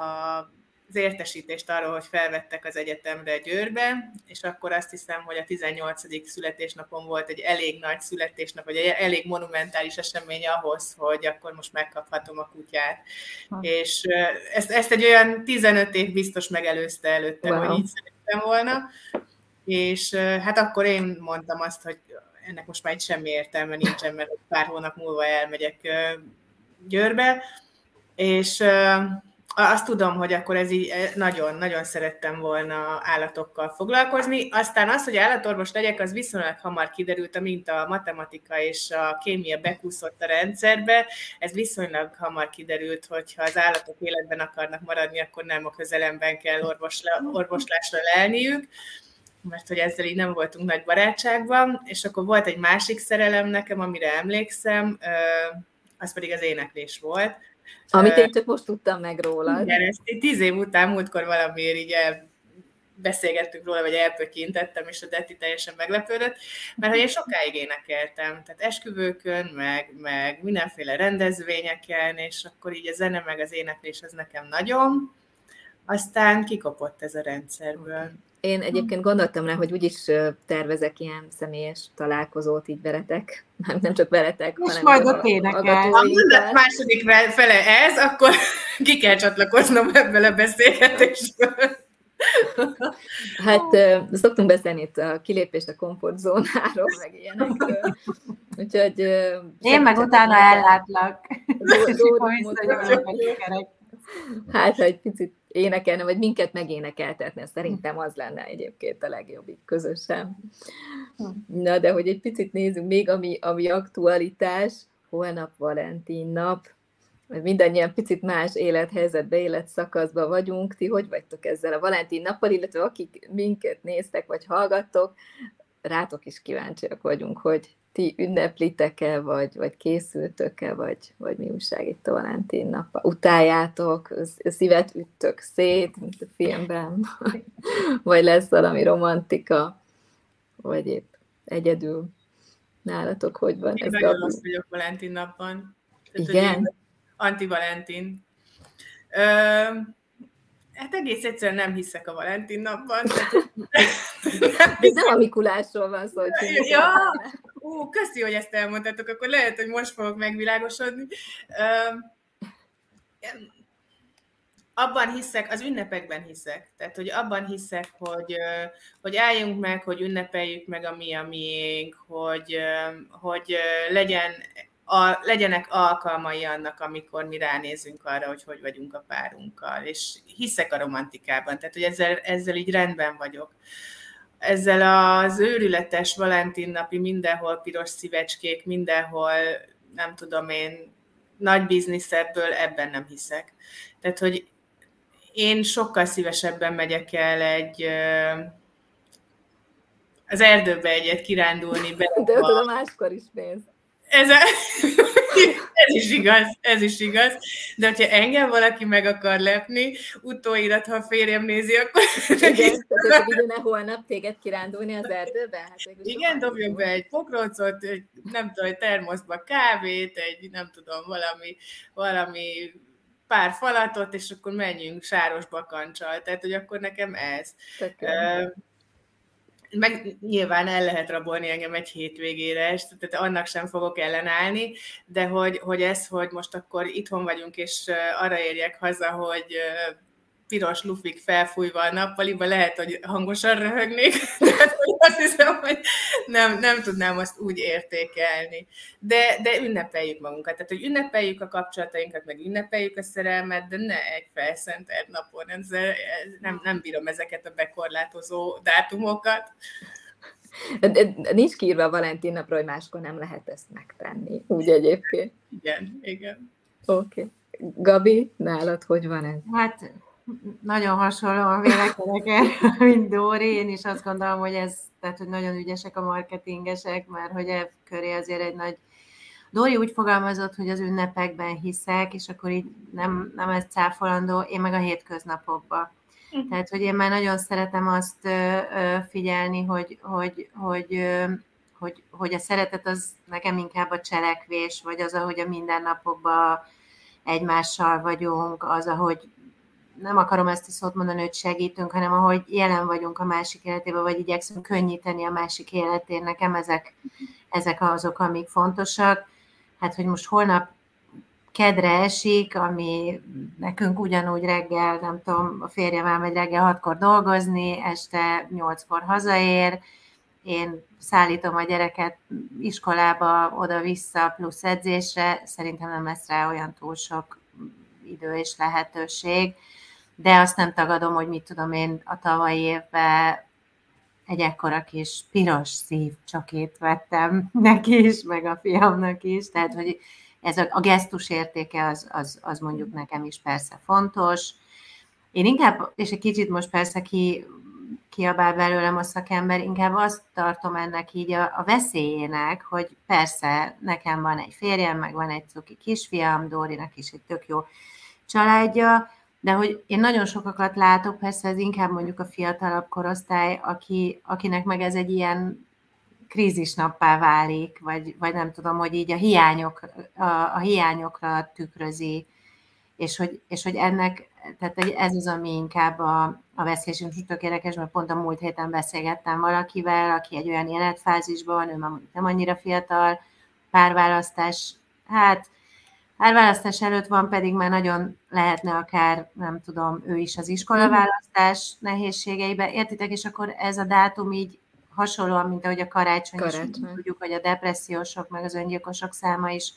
a az értesítést arról, hogy felvettek az egyetemre Győrbe, és akkor azt hiszem, hogy a 18. születésnapon volt egy elég nagy születésnap, vagy egy elég monumentális esemény ahhoz, hogy akkor most megkaphatom a kutyát. Ha. És ezt, ezt egy olyan 15 év biztos megelőzte előtte, wow. hogy így szerettem volna, és hát akkor én mondtam azt, hogy ennek most már egy semmi értelme nincsen, mert pár hónap múlva elmegyek Győrbe, és azt tudom, hogy akkor ez így nagyon-nagyon eh, szerettem volna állatokkal foglalkozni. Aztán az, hogy állatorvos legyek, az viszonylag hamar kiderült, amint a matematika és a kémia bekúszott a rendszerbe, ez viszonylag hamar kiderült, hogy ha az állatok életben akarnak maradni, akkor nem a közelemben kell orvosla, orvoslásra lelniük mert hogy ezzel így nem voltunk nagy barátságban, és akkor volt egy másik szerelem nekem, amire emlékszem, az pedig az éneklés volt, amit én csak most tudtam meg róla. Igen, ezt tíz év után múltkor valamiért így el, beszélgettünk róla, vagy elpökintettem, és a Detti teljesen meglepődött, mert hogy én sokáig énekeltem, tehát esküvőkön, meg, meg mindenféle rendezvényeken, és akkor így a zene, meg az éneklés az nekem nagyon, aztán kikopott ez a rendszerből. Én egyébként gondoltam rá, hogy úgyis tervezek ilyen személyes találkozót így veletek, nem csak veletek, és hanem majd ott énekel. Ha a második fele ez, akkor ki kell csatlakoznom ebből a beszélgetésből. Hát szoktunk beszélni itt a kilépést a komfortzónáról, meg ilyenekről. Úgyhogy... Én meg utána ellátlak. Hát, ha egy picit énekelne, vagy minket megénekeltetne, szerintem az lenne egyébként a legjobb így közösen. Na, de hogy egy picit nézzük még, ami, ami aktualitás, holnap Valentin nap, mindannyian picit más élethelyzetbe, életszakaszban vagyunk. Ti hogy vagytok ezzel a Valentin nappal, illetve akik minket néztek vagy hallgattok, rátok is kíváncsiak vagyunk, hogy ti ünneplitek-e, vagy, vagy készültök-e, vagy, vagy mi újság itt a Valentin nap? Utáljátok, szívet üttök szét, mint a filmben, vagy lesz valami romantika, vagy épp egyedül nálatok, hogy van Én ez nagyon rossz vagyok Valentin napban. Tehát, Igen? Anti-Valentin. Ö, hát egész egyszerűen nem hiszek a Valentin napban. Tehát, nem, nem a Mikulásról van szó, hogy ja, Ó, köszi, hogy ezt elmondtátok, akkor lehet, hogy most fogok megvilágosodni. abban hiszek, az ünnepekben hiszek. Tehát, hogy abban hiszek, hogy, hogy álljunk meg, hogy ünnepeljük meg a mi a miénk, hogy, hogy legyen, a, legyenek alkalmai annak, amikor mi ránézünk arra, hogy hogy vagyunk a párunkkal. És hiszek a romantikában, tehát, hogy ezzel, ezzel így rendben vagyok ezzel az őrületes Valentin napi mindenhol piros szívecskék, mindenhol, nem tudom én, nagy biznisz ebből, ebben nem hiszek. Tehát, hogy én sokkal szívesebben megyek el egy az erdőbe egyet kirándulni. Be De tudom, máskor is néz. Ez, a, ez is igaz, ez is igaz. De hogyha engem valaki meg akar lepni, utóirat, ha a férjem nézi, akkor... Igen, tehát vigyene holnap téged kirándulni az erdőbe? Hát, Igen, dobjunk be egy pokrócot, egy, nem tudom, egy termoszba kávét, egy nem tudom, valami, valami pár falatot, és akkor menjünk sáros bakancsal. Tehát, hogy akkor nekem ez. Tökény meg nyilván el lehet rabolni engem egy hétvégére, és tehát annak sem fogok ellenállni, de hogy, hogy ez, hogy most akkor itthon vagyunk, és arra érjek haza, hogy piros lufik felfújva a nappaliba, lehet, hogy hangosan röhögnék, tehát azt hiszem, hogy nem, nem tudnám azt úgy értékelni. De, de ünnepeljük magunkat, tehát hogy ünnepeljük a kapcsolatainkat, meg ünnepeljük a szerelmet, de ne egy felszentelt napon, ez, ez, nem, nem bírom ezeket a bekorlátozó dátumokat. Nincs kiírva a Valentin napra, hogy máskor nem lehet ezt megtenni, úgy egyébként. Igen, igen. Oké. Okay. Gabi, nálad hogy van ez? Hát nagyon hasonlóan vélekedek erről, mint Dóri. Én is azt gondolom, hogy ez, tehát, hogy nagyon ügyesek a marketingesek, mert hogy e köré azért egy nagy Dori úgy fogalmazott, hogy az ünnepekben hiszek, és akkor így nem, nem ez cáfolandó, én meg a hétköznapokban. Uh-huh. Tehát, hogy én már nagyon szeretem azt figyelni, hogy, hogy, hogy, hogy, hogy a szeretet az nekem inkább a cselekvés, vagy az, ahogy a mindennapokban egymással vagyunk, az, ahogy nem akarom ezt a szót mondani, hogy segítünk, hanem ahogy jelen vagyunk a másik életében, vagy igyekszünk könnyíteni a másik életén. Nekem ezek, ezek azok, amik fontosak. Hát, hogy most holnap kedre esik, ami nekünk ugyanúgy reggel, nem tudom, a férjem elmegy reggel hatkor dolgozni, este nyolckor hazaér, én szállítom a gyereket iskolába, oda-vissza, plusz edzésre, szerintem nem lesz rá olyan túl sok idő és lehetőség, de azt nem tagadom, hogy mit tudom én a tavalyi évben egy ekkora kis piros szív csokét vettem neki is, meg a fiamnak is, tehát hogy ez a, a gesztus értéke az, az, az mondjuk nekem is persze fontos. Én inkább, és egy kicsit most persze ki kiabál belőlem a szakember, inkább azt tartom ennek így a, a veszélyének, hogy persze nekem van egy férjem, meg van egy cuki kisfiam, Dórinak is egy tök jó családja, de hogy én nagyon sokakat látok, persze ez inkább mondjuk a fiatalabb korosztály, aki, akinek meg ez egy ilyen krízisnappá válik, vagy, vagy nem tudom, hogy így a, hiányok, a, a hiányokra tükrözi, és hogy, és hogy ennek, tehát ez az, ami inkább a, a veszélyes, és tök érdekes, mert pont a múlt héten beszélgettem valakivel, aki egy olyan életfázisban van, ő nem annyira fiatal, párválasztás, hát párválasztás előtt van, pedig már nagyon lehetne akár, nem tudom, ő is az iskolaválasztás nehézségeibe, értitek, és akkor ez a dátum így hasonlóan, mint ahogy a karácsony, karácsony. is tudjuk, hogy a depressziósok, meg az öngyilkosok száma is,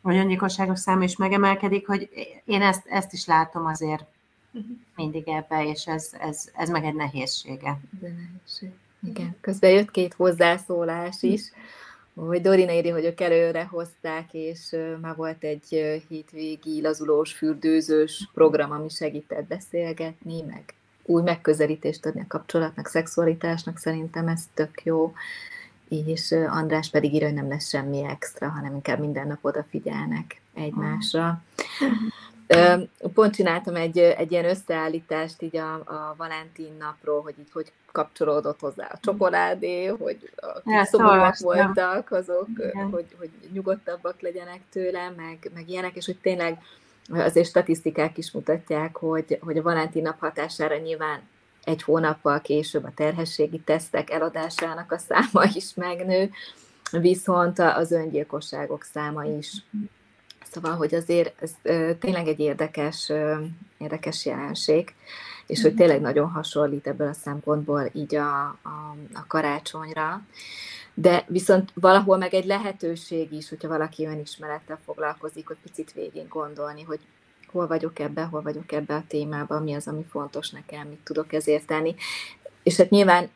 vagy öngyilkosságok száma is megemelkedik, hogy én ezt, ezt is látom azért uh-huh. mindig ebbe, és ez, ez, ez meg egy nehézsége. Ez nehézség. Igen, közben jött két hozzászólás is, hogy Dorina írja, hogy ők előre hozták, és már volt egy hétvégi lazulós, fürdőzős program, ami segített beszélgetni, meg új megközelítést adni a kapcsolatnak, szexualitásnak, szerintem ez tök jó. És András pedig írja, hogy nem lesz semmi extra, hanem inkább minden nap odafigyelnek egymásra. Pont csináltam egy, egy ilyen összeállítást így a, a Valentin napról, hogy így hogy kapcsolódott hozzá a csokoládé, hogy akik szomorúak voltak, azok, hogy, hogy nyugodtabbak legyenek tőle, meg, meg ilyenek, és hogy tényleg azért statisztikák is mutatják, hogy, hogy a Valentin nap hatására nyilván egy hónappal később a terhességi tesztek eladásának a száma is megnő, viszont az öngyilkosságok száma is. Szóval, hogy azért ez tényleg egy érdekes, érdekes jelenség, és hogy tényleg nagyon hasonlít ebből a szempontból így a, a, a karácsonyra. De viszont valahol meg egy lehetőség is, hogyha valaki önismerettel foglalkozik, hogy picit végig gondolni, hogy hol vagyok ebben, hol vagyok ebben a témában, mi az, ami fontos nekem, mit tudok ezért tenni. És hát nyilván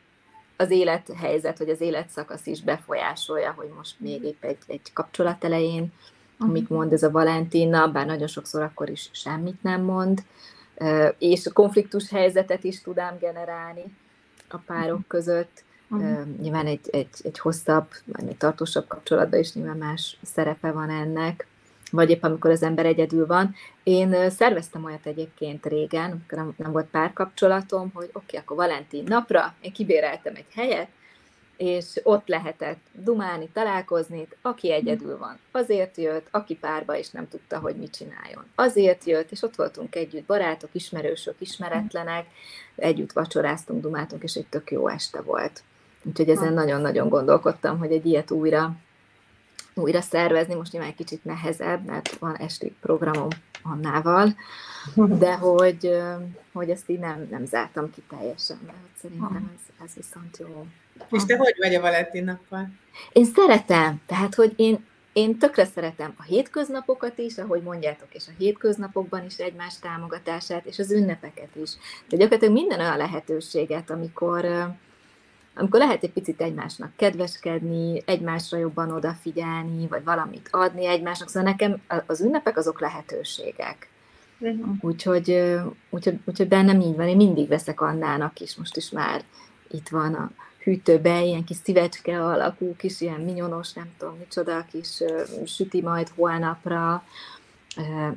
az élethelyzet, vagy az életszakasz is befolyásolja, hogy most még épp egy, egy kapcsolat elején, amit mond ez a Valentina, bár nagyon sokszor akkor is semmit nem mond, és konfliktus helyzetet is tudám generálni a párok között, Uh-huh. Nyilván egy, egy, egy hosszabb, vagy egy tartósabb kapcsolatban is nyilván más szerepe van ennek, vagy épp amikor az ember egyedül van. Én szerveztem olyat egyébként régen, amikor nem, nem volt párkapcsolatom, hogy oké, okay, akkor Valentin napra én kibéreltem egy helyet, és ott lehetett dumálni, találkozni, aki egyedül van. Azért jött, aki párba, és nem tudta, hogy mit csináljon. Azért jött, és ott voltunk együtt, barátok, ismerősök, ismeretlenek, együtt vacsoráztunk, dumáltunk, és egy tök jó este volt. Úgyhogy ezen nagyon-nagyon gondolkodtam, hogy egy ilyet újra, újra szervezni. Most nyilván egy kicsit nehezebb, mert van esti programom Annával, de hogy, hogy ezt így nem, nem zártam ki teljesen, de hogy szerintem ez, ez viszont jó. És te hogy vagy a Valentin nappal? Én szeretem, tehát hogy én, én tökre szeretem a hétköznapokat is, ahogy mondjátok, és a hétköznapokban is egymás támogatását, és az ünnepeket is. De gyakorlatilag minden olyan lehetőséget, amikor, amikor lehet egy picit egymásnak kedveskedni, egymásra jobban odafigyelni, vagy valamit adni egymásnak. Szóval nekem az ünnepek azok lehetőségek. Uh-huh. Úgyhogy, úgyhogy, úgyhogy bennem így van, én mindig veszek Annának is, most is már itt van a hűtőbe, ilyen kis szívecske alakú, kis ilyen minyonos, nem tudom micsoda, kis süti majd holnapra,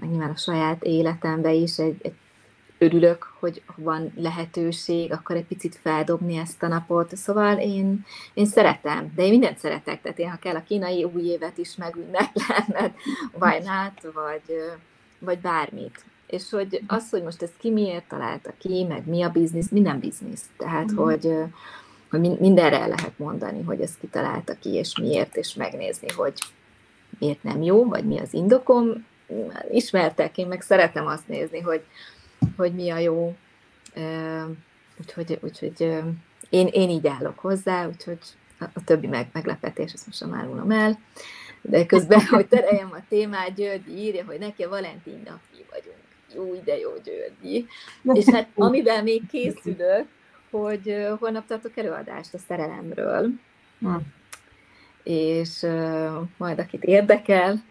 nyilván a saját életembe is egy, egy örülök, hogy van lehetőség, akkor egy picit feldobni ezt a napot. Szóval én, én szeretem, de én mindent szeretek, tehát én ha kell a kínai új évet is megünneplenned, vagy nát, vagy, vagy bármit. És hogy az, hogy most ezt ki miért találta ki, meg mi a biznisz, minden biznisz. Tehát, mm. hogy, hogy mindenre el lehet mondani, hogy ezt kitalálta ki, és miért, és megnézni, hogy miért nem jó, vagy mi az indokom. Ismertek, én meg szeretem azt nézni, hogy, hogy mi a jó. Úgyhogy, úgyhogy én, én így állok hozzá, úgyhogy a, többi meg, meglepetés, ezt most sem árulom el. De közben, hogy tereljem a témát, György írja, hogy neki a Valentin napi vagyunk. Jó, ide jó, Györgyi. És hát amivel még készülök, hogy holnap tartok előadást a szerelemről. Hmm. És uh, majd akit érdekel,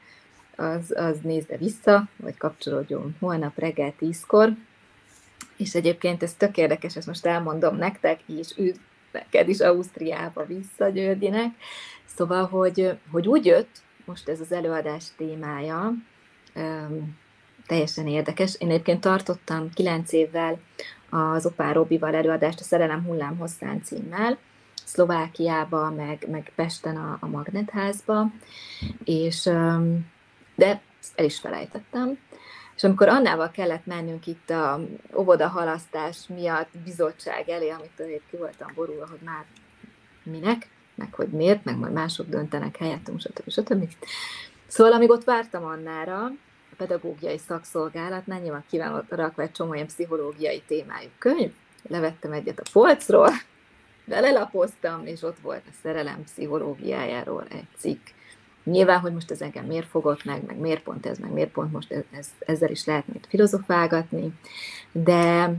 az, az nézze vissza, vagy kapcsolódjon holnap reggel tízkor. És egyébként ez tök érdekes, ezt most elmondom nektek, és üdv neked is Ausztriába vissza Györgyinek. Szóval, hogy, hogy úgy jött most ez az előadás témája, um, teljesen érdekes. Én egyébként tartottam kilenc évvel az Opár Robival előadást a Szerelem hullám hosszán címmel, Szlovákiába, meg, meg Pesten a, a Magnetházba, és um, de el is felejtettem. És amikor Annával kellett mennünk itt a óvoda halasztás miatt bizottság elé, amit azért ki voltam borulva, hogy már minek, meg hogy miért, meg majd mások döntenek helyettünk, stb. stb. Szóval amíg ott vártam Annára, a pedagógiai szakszolgálatnál nyilván kíván rakva egy csomó ilyen pszichológiai témájú könyv, levettem egyet a polcról, belelapoztam, és ott volt a szerelem pszichológiájáról egy cikk. Nyilván, hogy most ez engem miért fogott meg, meg miért pont ez, meg miért pont most ez, ez, ezzel is lehet még filozofálgatni, de,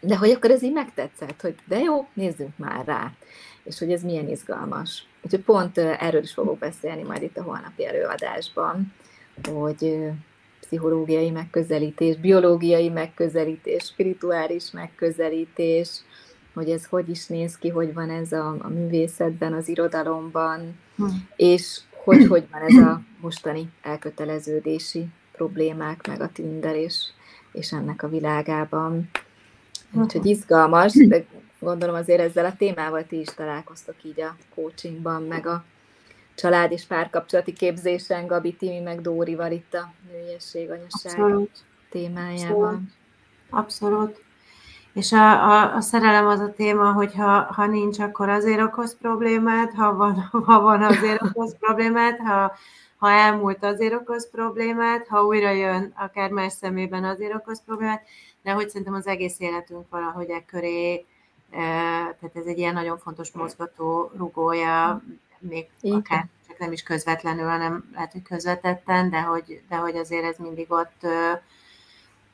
de hogy akkor ez így megtetszett, hogy de jó, nézzünk már rá, és hogy ez milyen izgalmas. Úgyhogy pont erről is fogok beszélni majd itt a holnapi előadásban, hogy pszichológiai megközelítés, biológiai megközelítés, spirituális megközelítés, hogy ez hogy is néz ki, hogy van ez a, a művészetben, az irodalomban, hm. és hogy hogy van ez a mostani elköteleződési problémák, meg a Tinder és, és ennek a világában. Úgyhogy izgalmas, de gondolom azért ezzel a témával ti is találkoztok így a coachingban, meg a család és párkapcsolati képzésen, Gabi Timi, meg Dórival itt a nőiesség, Abszolút. témájában. Abszolút. Abszolút. És a, a, a szerelem az a téma, hogy ha, ha nincs, akkor azért okoz problémát, ha van, ha van azért okoz problémát, ha, ha elmúlt, azért okoz problémát, ha újra jön, akár más szemében azért okoz problémát, de hogy szerintem az egész életünk valahogy e köré, e, tehát ez egy ilyen nagyon fontos mozgató rugója, még Igen. akár csak nem is közvetlenül, hanem lehet, hogy közvetetten, de hogy, de hogy azért ez mindig ott ö,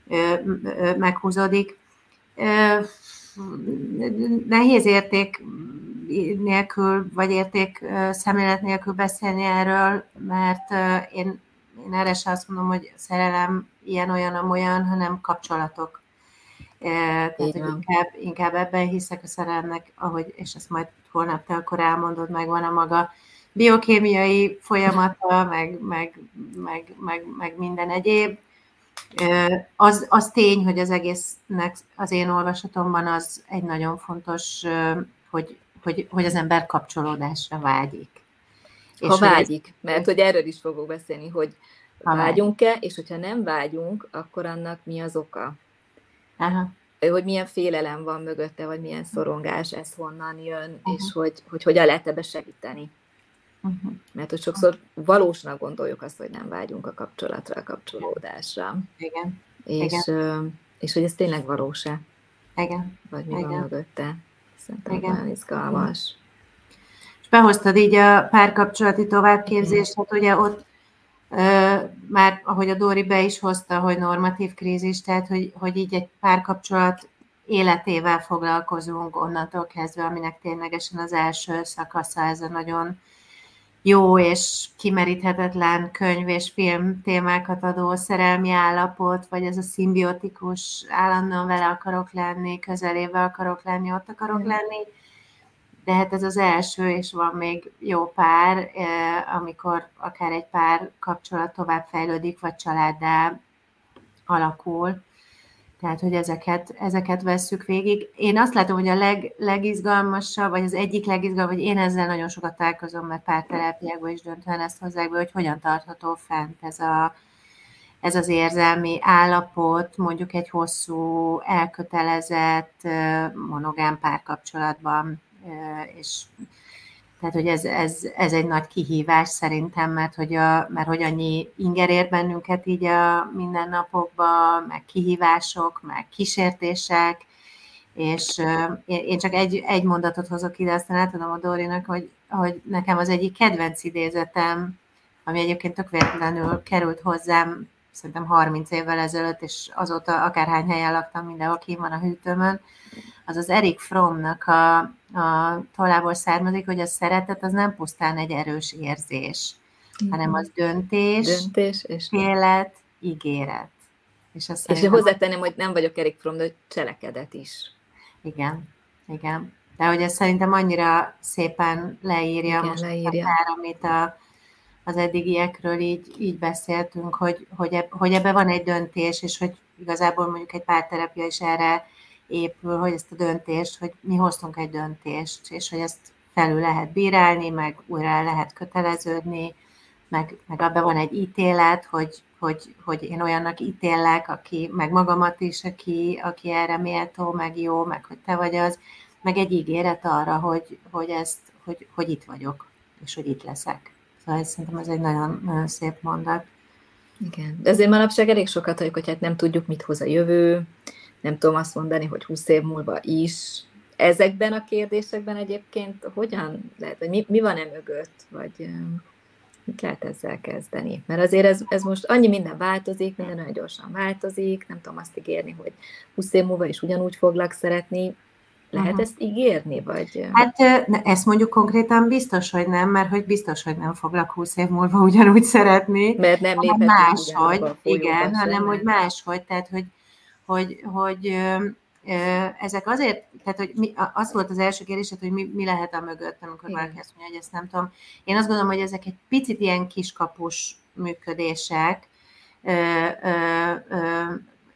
ö, ö, meghúzódik nehéz érték nélkül, vagy érték szemlélet nélkül beszélni erről, mert én, én erre sem azt mondom, hogy szerelem ilyen-olyan, amolyan, hanem kapcsolatok. Tehát hogy inkább, inkább ebben hiszek a szerelemnek, ahogy, és ezt majd holnap te akkor elmondod, meg van a maga biokémiai folyamata, meg, meg, meg, meg, meg minden egyéb, az, az tény, hogy az egésznek az én olvasatomban az egy nagyon fontos, hogy, hogy, hogy az ember kapcsolódásra vágyik. Ha és vágyik, ez, mert hogy erről is fogok beszélni, hogy ha vágyunk-e, és hogyha nem vágyunk, akkor annak mi az oka? Aha. Hogy milyen félelem van mögötte, vagy milyen szorongás, ez honnan jön, Aha. és hogy, hogy hogyan lehet ebbe segíteni. Uh-huh. Mert hogy sokszor valósnak gondoljuk azt, hogy nem vágyunk a kapcsolatra, a kapcsolódásra. Igen. És, Igen. és hogy ez tényleg valós-e? Igen. Vagy mi Igen. van mögötte? Szerintem Igen. nagyon izgalmas. És behoztad így a párkapcsolati továbbképzést, hát ugye ott már, ahogy a Dóri be is hozta, hogy normatív krízis, tehát hogy, hogy így egy párkapcsolat életével foglalkozunk onnantól kezdve, aminek ténylegesen az első szakasza ez a nagyon jó és kimeríthetetlen könyv és film témákat adó szerelmi állapot, vagy ez a szimbiotikus, állandóan vele akarok lenni, közelébe akarok lenni, ott akarok lenni, de hát ez az első, és van még jó pár, amikor akár egy pár kapcsolat tovább fejlődik, vagy családdá alakul. Tehát, hogy ezeket, ezeket vesszük végig. Én azt látom, hogy a leg, legizgalmasabb, vagy az egyik legizgalmasabb, vagy én ezzel nagyon sokat találkozom, mert pár terápiákban is döntően ezt hozzák be, hogy hogyan tartható fent ez, a, ez az érzelmi állapot, mondjuk egy hosszú, elkötelezett, monogám párkapcsolatban, és tehát, hogy ez, ez, ez egy nagy kihívás szerintem, mert hogy, a, mert hogy annyi inger ér bennünket így a mindennapokban, meg kihívások, meg kísértések, és én csak egy, egy mondatot hozok ide, aztán átadom a Dórinak, hogy, hogy nekem az egyik kedvenc idézetem, ami egyébként tök véletlenül került hozzám szerintem 30 évvel ezelőtt, és azóta akárhány helyen laktam, mindenhol ki van a hűtőmön, az az Erik Frommnak a, a tollából származik, hogy a szeretet az nem pusztán egy erős érzés, mm. hanem az döntés, döntés és élet, ígéret. És, azt és hozzátenném, hogy nem vagyok Erik Fromm, de cselekedet is. Igen, igen. De hogy ez szerintem annyira szépen leírja igen, most leírja. Akár, amit a, az eddigiekről így, így beszéltünk, hogy, hogy, eb, hogy ebbe van egy döntés, és hogy igazából mondjuk egy párterapia is erre épül, hogy ezt a döntést, hogy mi hoztunk egy döntést, és hogy ezt felül lehet bírálni, meg újra lehet köteleződni, meg, meg abban van egy ítélet, hogy, hogy, hogy én olyannak ítélek, aki, meg magamat is, aki, aki erre méltó, meg jó, meg hogy te vagy az, meg egy ígéret arra, hogy, hogy, ezt, hogy, hogy itt vagyok, és hogy itt leszek. Szóval ez, szerintem ez egy nagyon, nagyon szép mondat. Igen, de azért manapság elég sokat halljuk, hogy hát nem tudjuk, mit hoz a jövő, nem tudom azt mondani, hogy 20 év múlva is. Ezekben a kérdésekben egyébként hogyan lehet, hogy mi, mi van e mögött, vagy mit lehet ezzel kezdeni? Mert azért ez, ez most annyi minden változik, minden nagyon gyorsan változik, nem tudom azt ígérni, hogy 20 év múlva is ugyanúgy foglak szeretni, lehet uh-huh. ezt ígérni, vagy? Hát ezt mondjuk konkrétan biztos, hogy nem, mert hogy biztos, hogy nem foglak 20 év múlva ugyanúgy szeretni. Mert nem léphetünk máshogy, igen, hanem hogy máshogy, tehát hogy hogy, hogy ezek azért, tehát hogy mi, az volt az első kérdés, hogy mi, mi lehet a mögött, amikor Igen. valaki azt mondja, hogy ezt nem tudom. Én azt gondolom, hogy ezek egy picit ilyen kiskapus működések, ö, ö, ö,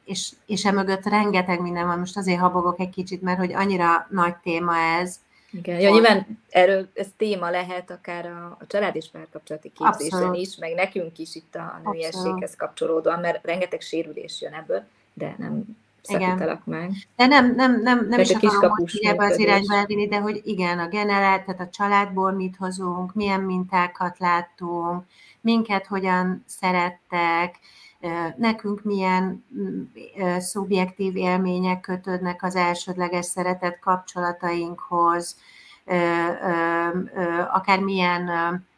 és, és emögött rengeteg minden van. Most azért habogok egy kicsit, mert hogy annyira nagy téma ez. Igen, ja, nyilván erről ez téma lehet akár a, a család és párkapcsolati képzésen Abszolút. is, meg nekünk is itt a nőiességhez kapcsolódóan, mert rengeteg sérülés jön ebből de nem szakítalak meg. De nem, nem, nem, nem is akarom ebbe az irányba elvinni, de hogy igen, a generált, tehát a családból mit hozunk, milyen mintákat láttunk, minket hogyan szerettek, nekünk milyen szubjektív élmények kötődnek az elsődleges szeretet kapcsolatainkhoz, akár milyen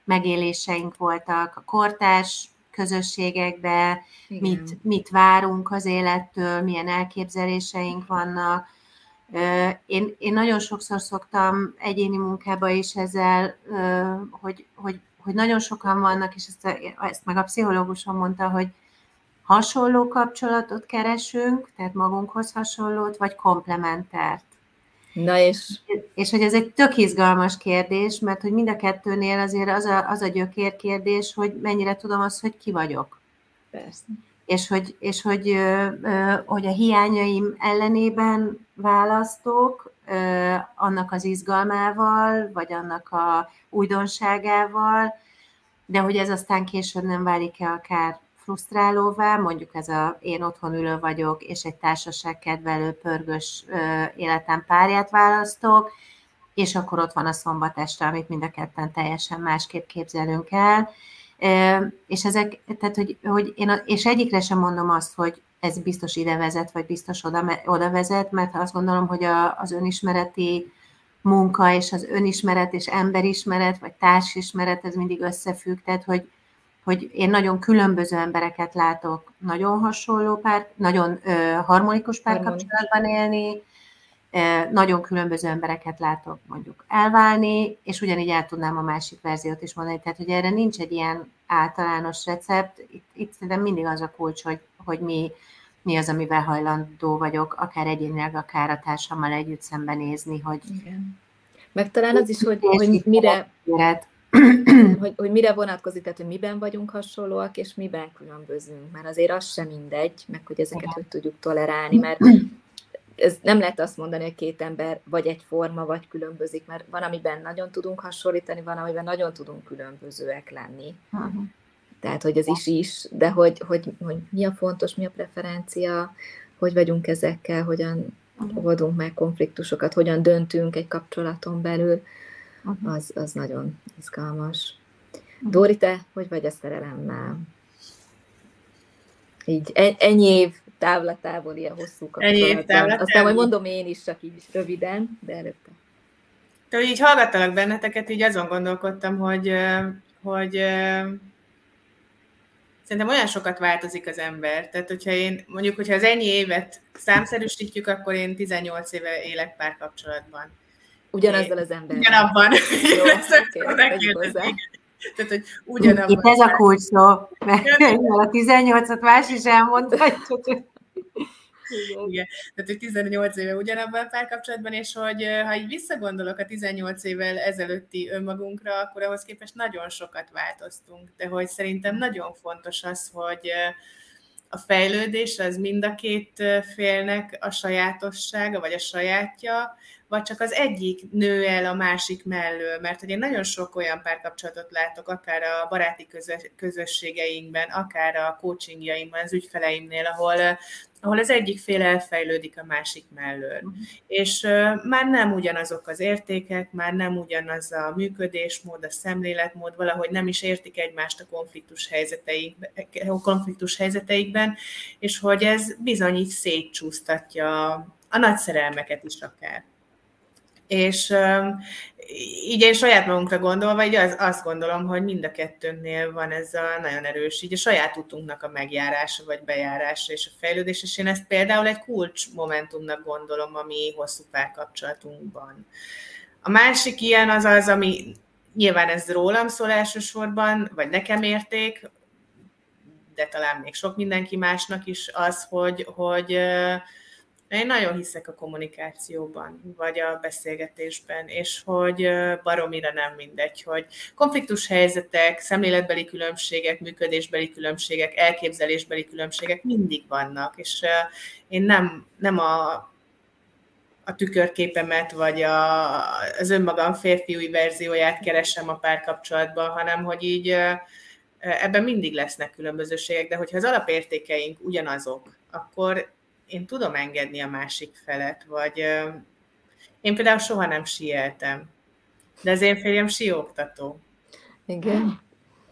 megéléseink voltak a kortárs közösségekbe, mit, mit várunk az élettől, milyen elképzeléseink vannak. Én, én nagyon sokszor szoktam egyéni munkába is ezzel, hogy, hogy, hogy nagyon sokan vannak, és ezt, ezt meg a pszichológusom mondta, hogy hasonló kapcsolatot keresünk, tehát magunkhoz hasonlót, vagy komplementert. Na és... És hogy ez egy tök izgalmas kérdés, mert hogy mind a kettőnél azért az a, az a gyökér kérdés, hogy mennyire tudom azt, hogy ki vagyok. Persze. És hogy, és hogy, hogy a hiányaim ellenében választok, annak az izgalmával, vagy annak a újdonságával, de hogy ez aztán később nem válik-e akár frusztrálóvá, mondjuk ez a én otthon ülő vagyok, és egy társaság kedvelő pörgős életem párját választok, és akkor ott van a szombat este, amit mind a ketten teljesen másképp képzelünk el. És ezek, tehát, hogy, hogy én, és egyikre sem mondom azt, hogy ez biztos ide vezet, vagy biztos oda, oda vezet, mert azt gondolom, hogy a, az önismereti munka és az önismeret és emberismeret, vagy társismeret, ez mindig összefügg, tehát hogy, hogy én nagyon különböző embereket látok, nagyon hasonló pár, nagyon ö, harmonikus párkapcsolatban élni, nagyon különböző embereket látok mondjuk elválni, és ugyanígy el tudnám a másik verziót is mondani. Tehát, hogy erre nincs egy ilyen általános recept. Itt, itt szerintem mindig az a kulcs, hogy, hogy mi, mi az, amivel hajlandó vagyok, akár egyénileg, akár a társammal együtt szembenézni, hogy... Igen. Meg talán az is, hogy, hogy mire... hogy, hogy mire vonatkozik, tehát hogy miben vagyunk hasonlóak, és miben különbözünk, mert azért az sem mindegy, meg hogy ezeket hogy tudjuk tolerálni, mert ez nem lehet azt mondani, hogy két ember vagy egyforma, vagy különbözik, mert van, amiben nagyon tudunk hasonlítani, van, amiben nagyon tudunk különbözőek lenni. Uh-huh. Tehát, hogy ez is is, de hogy, hogy, hogy mi a fontos, mi a preferencia, hogy vagyunk ezekkel, hogyan oldunk meg konfliktusokat, hogyan döntünk egy kapcsolaton belül, uh-huh. az, az nagyon izgalmas. Uh-huh. Dóri, te hogy vagy a szerelemmel? Így ennyi év távlatából ilyen hosszú kapcsolatban. Aztán majd mondom én is, csak így röviden, de előtte. Te, hogy így hallgattalak benneteket, így azon gondolkodtam, hogy, hogy szerintem olyan sokat változik az ember. Tehát, hogyha én, mondjuk, hogyha az ennyi évet számszerűsítjük, akkor én 18 éve élek párkapcsolatban. Ugyanazzal az ember. Ugyanabban. Jó, okay, tehát, hogy ugyanabban. Itt ez a kulcs szó, mert a 18-at más is elmondhatjuk. Igen. Igen. Tehát, hogy 18 éve ugyanabban a párkapcsolatban, és hogy ha így visszagondolok a 18 évvel ezelőtti önmagunkra, akkor ahhoz képest nagyon sokat változtunk. De hogy szerintem nagyon fontos az, hogy a fejlődés az mind a két félnek a sajátossága, vagy a sajátja, vagy csak az egyik nő el a másik mellől, mert hogy én nagyon sok olyan párkapcsolatot látok, akár a baráti közösségeinkben, akár a coachingjainkban, az ügyfeleimnél, ahol ahol az egyik fél elfejlődik a másik mellől. Uh-huh. És uh, már nem ugyanazok az értékek, már nem ugyanaz a működésmód, a szemléletmód, valahogy nem is értik egymást a konfliktus, helyzeteik, a konfliktus helyzeteikben, és hogy ez bizony így szétcsúsztatja a nagy szerelmeket is akár. És így én saját magunkra gondolva, így az, azt gondolom, hogy mind a kettőnknél van ez a nagyon erős, így a saját utunknak a megjárása, vagy bejárása és a fejlődés, és én ezt például egy kulcs momentumnak gondolom a mi hosszú párkapcsolatunkban. A másik ilyen az az, ami nyilván ez rólam szól elsősorban, vagy nekem érték, de talán még sok mindenki másnak is az, hogy, hogy én nagyon hiszek a kommunikációban, vagy a beszélgetésben, és hogy baromira nem mindegy, hogy konfliktus helyzetek, szemléletbeli különbségek, működésbeli különbségek, elképzelésbeli különbségek mindig vannak, és én nem, nem a, a tükörképemet, vagy a, az önmagam férfiúi verzióját keresem a párkapcsolatban, hanem hogy így ebben mindig lesznek különbözőségek, de hogyha az alapértékeink ugyanazok, akkor én tudom engedni a másik felet, vagy én például soha nem sieltem, de az én férjem sióktató. Igen.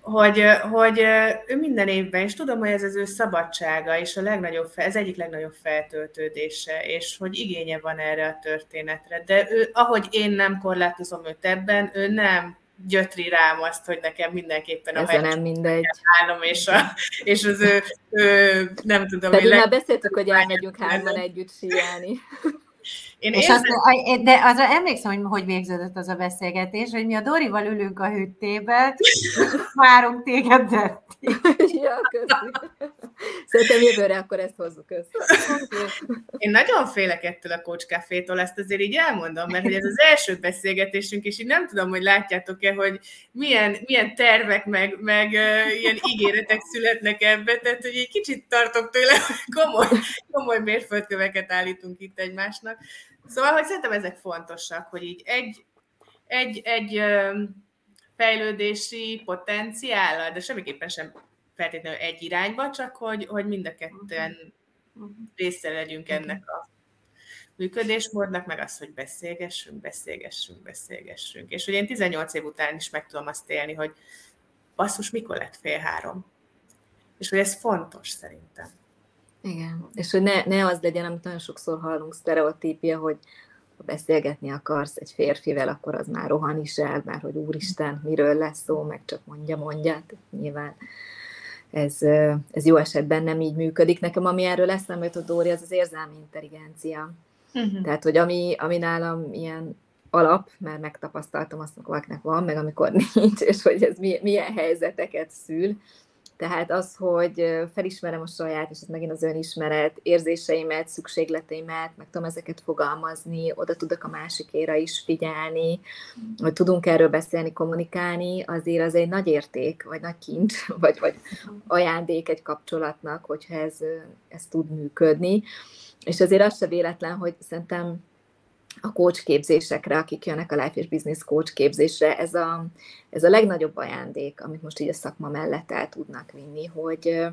Hogy, hogy ő minden évben, és tudom, hogy ez az ő szabadsága, és a legnagyobb, ez egyik legnagyobb feltöltődése, és hogy igénye van erre a történetre. De ő, ahogy én nem korlátozom őt ebben, ő nem gyötri rám azt, hogy nekem mindenképpen a nem mindegy. Állom, és, a, és az ő, ő nem tudom. Pedig már beszéltük, hogy elmegyünk hárman együtt síelni. Én és azt, de azra emlékszem, hogy hogy végződött az a beszélgetés, hogy mi a Dorival ülünk a hűtébe, várunk téged, de... ja, köszönöm. Szerintem jövőre akkor ezt hozzuk össze. Én nagyon félek ettől a kócskafétól, ezt azért így elmondom, mert hogy ez az első beszélgetésünk, és így nem tudom, hogy látjátok-e, hogy milyen, milyen tervek, meg, meg uh, ilyen ígéretek születnek ebbe, tehát hogy egy kicsit tartok tőle, hogy komoly, komoly mérföldköveket állítunk itt egymásnak. Szóval, hogy szerintem ezek fontosak, hogy így egy, egy, egy fejlődési potenciállal, de semmiképpen sem feltétlenül egy irányba, csak hogy, hogy mind a ketten része legyünk ennek a működésmódnak, meg az, hogy beszélgessünk, beszélgessünk, beszélgessünk. És hogy én 18 év után is meg tudom azt élni, hogy basszus, mikor lett fél három? És hogy ez fontos szerintem. Igen, és hogy ne, ne az legyen, amit nagyon sokszor hallunk, sztereotípia, hogy ha beszélgetni akarsz egy férfivel, akkor az már rohan is el, mert hogy úristen, miről lesz szó, meg csak mondja, mondját. Nyilván ez, ez jó esetben nem így működik. Nekem, ami erről eszembe jutott, Dóri, az az érzelmi intelligencia. Uh-huh. Tehát, hogy ami, ami nálam ilyen alap, mert megtapasztaltam azt, amikor valakinek van, meg amikor nincs, és hogy ez milyen helyzeteket szül, tehát az, hogy felismerem a saját, és ez megint az önismeret, érzéseimet, szükségleteimet, meg tudom ezeket fogalmazni, oda tudok a másikéra is figyelni, hogy tudunk erről beszélni, kommunikálni, azért az egy nagy érték, vagy nagy kincs, vagy, vagy ajándék egy kapcsolatnak, hogyha ez, ez tud működni. És azért az se véletlen, hogy szerintem a coach képzésekre, akik jönnek a Life és Business coach képzésre, ez a, ez a legnagyobb ajándék, amit most így a szakma mellett el tudnak vinni, hogy,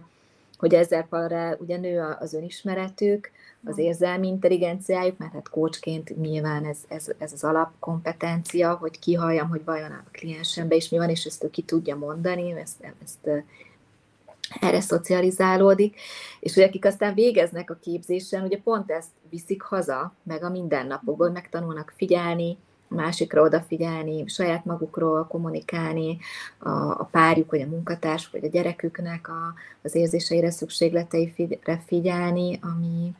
hogy ezzel falra ugye nő az önismeretük, az érzelmi intelligenciájuk, mert hát coachként nyilván ez, ez, ez az alapkompetencia, hogy kihalljam, hogy vajon a kliensembe is mi van, és ezt ő ki tudja mondani, ezt, ezt erre szocializálódik, és hogy akik aztán végeznek a képzésen, ugye pont ezt viszik haza, meg a mindennapokból megtanulnak figyelni, másikra odafigyelni, saját magukról kommunikálni, a, a párjuk, vagy a munkatárs, vagy a gyereküknek a, az érzéseire, szükségleteire figyelni, ami,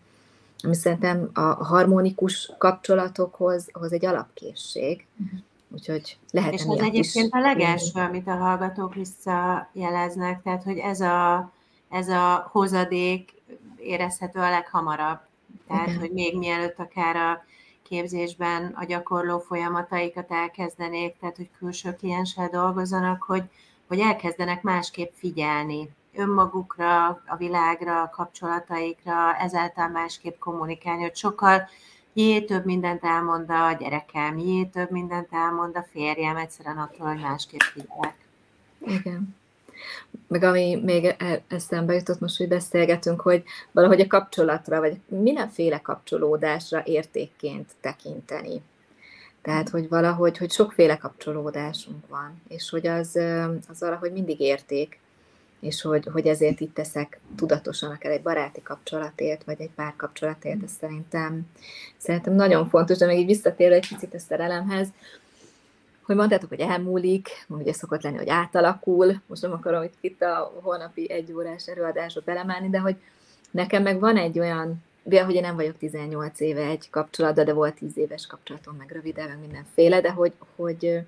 ami szerintem a harmonikus kapcsolatokhoz hoz egy alapkészség. Uh-huh. Úgyhogy lehet És az egyébként a legelső, amit a hallgatók visszajeleznek, tehát hogy ez a, ez a hozadék érezhető a leghamarabb. Tehát, Igen. hogy még mielőtt akár a képzésben a gyakorló folyamataikat elkezdenék, tehát hogy külső klienssel dolgozzanak, hogy, hogy elkezdenek másképp figyelni önmagukra, a világra, a kapcsolataikra, ezáltal másképp kommunikálni, hogy sokkal jé, több mindent elmond a gyerekem, jé, több mindent elmond a férjem, egyszerűen attól, hogy másképp figyelek. Igen. Meg ami még e, eszembe jutott most, hogy beszélgetünk, hogy valahogy a kapcsolatra, vagy mindenféle kapcsolódásra értékként tekinteni. Tehát, hogy valahogy, hogy sokféle kapcsolódásunk van, és hogy az, az valahogy mindig érték, és hogy, hogy ezért itt teszek tudatosan akár egy baráti kapcsolatért, vagy egy párkapcsolatért, ez szerintem, szerintem nagyon fontos, de még így visszatérve egy picit a szerelemhez, hogy mondtátok, hogy elmúlik, ugye szokott lenni, hogy átalakul, most nem akarom itt, itt a holnapi egy órás előadásba belemenni, de hogy nekem meg van egy olyan, hogy én nem vagyok 18 éve egy kapcsolatban, de volt 10 éves kapcsolatom, meg rövidebb, meg mindenféle, de hogy, hogy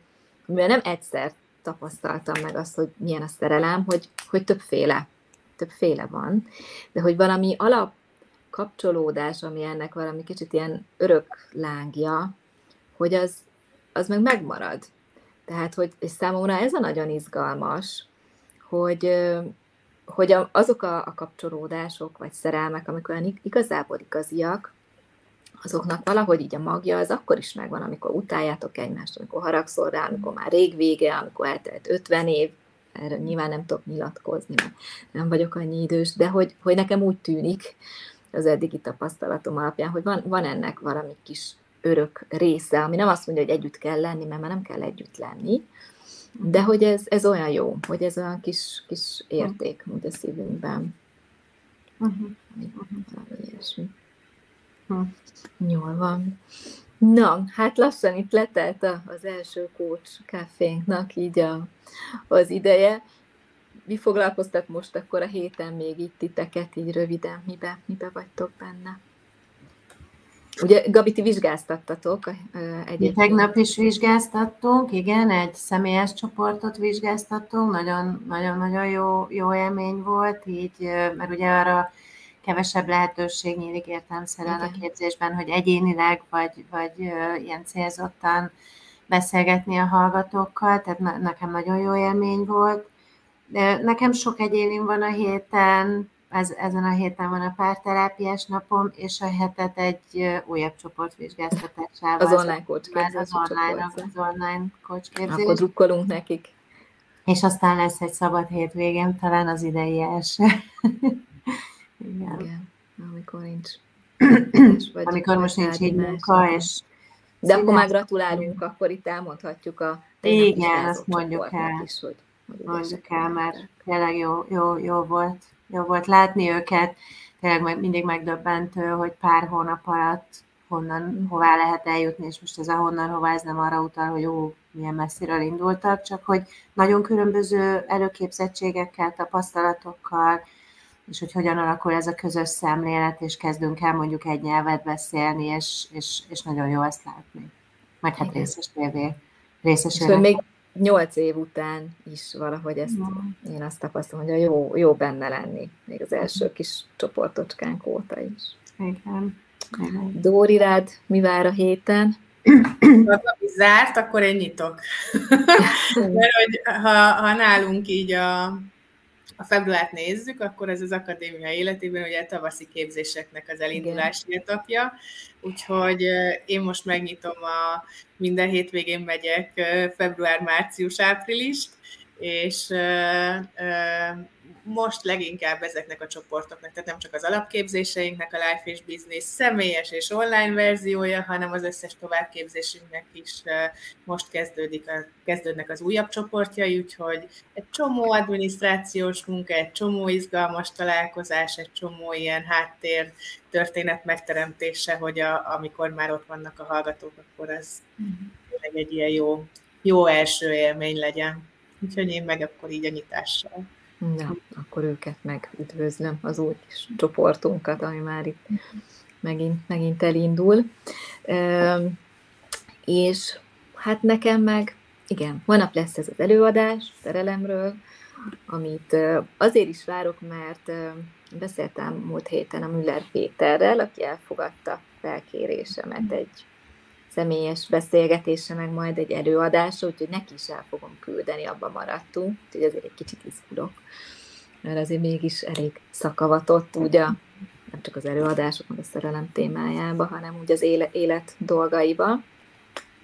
mivel nem egyszer tapasztaltam meg azt, hogy milyen a szerelem, hogy, hogy többféle, többféle van, de hogy valami alap kapcsolódás, ami ennek valami kicsit ilyen örök lángja, hogy az, az meg megmarad. Tehát, hogy és számomra ez a nagyon izgalmas, hogy, hogy azok a, a kapcsolódások, vagy szerelmek, amik olyan igazából igaziak, azoknak valahogy így a magja az akkor is megvan, amikor utáljátok egymást, amikor haragszol rá, amikor már rég vége, amikor eltelt 50 év, erre nyilván nem tudok nyilatkozni, mert nem vagyok annyi idős, de hogy, hogy nekem úgy tűnik az eddigi tapasztalatom alapján, hogy van, van ennek valami kis örök része, ami nem azt mondja, hogy együtt kell lenni, mert már nem kell együtt lenni, de hogy ez, ez olyan jó, hogy ez olyan kis, kis érték, úgy a szívünkben. Uh-huh. Uh-huh. Ilyesmi. Hm. Jól van. Na, hát lassan itt letelt az első coach kávénknak így a, az ideje. Mi foglalkoztat most akkor a héten még itt titeket, így röviden, mibe, mibe vagytok benne? Ugye, Gabi, ti vizsgáztattatok egyébként. Tegnap is vizsgáztattunk, igen, egy személyes csoportot vizsgáztattunk, nagyon-nagyon jó, jó élmény volt, így, mert ugye arra kevesebb lehetőség nyílik értelmszerűen a képzésben, hogy egyénileg vagy, vagy ilyen célzottan beszélgetni a hallgatókkal, tehát nekem nagyon jó élmény volt. De nekem sok egyénim van a héten, ez, ezen a héten van a párterápiás napom, és a hetet egy újabb csoport vizsgáztatásával. Az online coach Az online, az online coach képzés. Akkor drukkolunk nekik. És aztán lesz egy szabad hétvégém, talán az idei első. Igen. Igen. Amikor nincs. vagy Amikor most nincs így munka, és de akkor már gratulálunk, akkor itt elmondhatjuk a Igen, azt mondjuk el. Is, hogy, hogy mondjuk el, mert tényleg jó, jó, jó, volt, jó volt látni őket. Tényleg meg, mindig megdöbbentő, hogy pár hónap alatt honnan, hová lehet eljutni, és most ez a honnan, hová, ez nem arra utal, hogy ó, milyen messziről indultak, csak hogy nagyon különböző előképzettségekkel, tapasztalatokkal, és hogy hogyan alakul ez a közös szemlélet, és kezdünk el mondjuk egy nyelvet beszélni, és, és, és nagyon jó ezt látni. Meg hát részes tévé. Részes és még nyolc év után is valahogy ezt mm. én azt tapasztalom, hogy a jó, jó benne lenni, még az első kis csoportocskánk óta is. Igen. Dóri, rád mi vár a héten? Ha zárt, akkor én nyitok. Mert hogy ha, ha nálunk így a a februárt nézzük, akkor ez az akadémia életében ugye a tavaszi képzéseknek az elindulási etapja, úgyhogy én most megnyitom a minden hétvégén megyek február, március, április, és most leginkább ezeknek a csoportoknak, tehát nem csak az alapképzéseinknek a Life és Business személyes és online verziója, hanem az összes továbbképzésünknek is most kezdődik a, kezdődnek az újabb csoportjai, úgyhogy egy csomó adminisztrációs munka, egy csomó izgalmas találkozás, egy csomó ilyen háttér történet megteremtése, hogy a, amikor már ott vannak a hallgatók, akkor az mm-hmm. egy ilyen jó, jó első élmény legyen. Úgyhogy én meg akkor így a nyitással. Na, akkor őket meg üdvözlöm, az új kis csoportunkat, ami már itt megint, megint elindul. És hát nekem meg, igen, holnap lesz ez az előadás szerelemről, amit azért is várok, mert beszéltem múlt héten a Müller Péterrel, aki elfogadta felkérésemet egy személyes beszélgetése, meg majd egy előadásra, úgyhogy neki is el fogom küldeni, abban maradtunk, úgyhogy azért egy kicsit izgulok, mert azért mégis elég szakavatott, ugye, nem csak az előadások, meg a szerelem témájába, hanem úgy az élet, élet dolgaiba.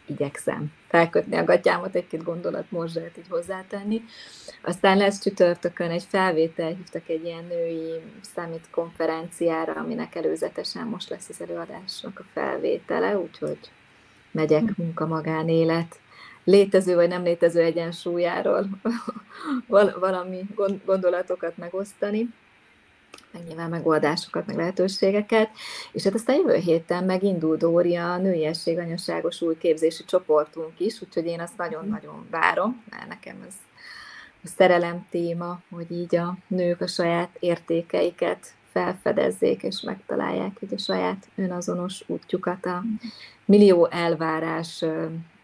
Igyekszem felkötni a gatyámat, egy-két gondolat morzsát így hozzátenni. Aztán lesz csütörtökön egy felvétel, hívtak egy ilyen női számít konferenciára, aminek előzetesen most lesz az előadásnak a felvétele, úgyhogy megyek munka-magánélet létező vagy nem létező egyensúlyáról valami gondolatokat megosztani, meg nyilván megoldásokat, meg lehetőségeket, és hát aztán jövő héten megindul Dóri a nőiesség anyaságos új képzési csoportunk is, úgyhogy én azt nagyon-nagyon várom, mert nekem ez a szerelem téma, hogy így a nők a saját értékeiket felfedezzék és megtalálják hogy a saját önazonos útjukat a millió elvárás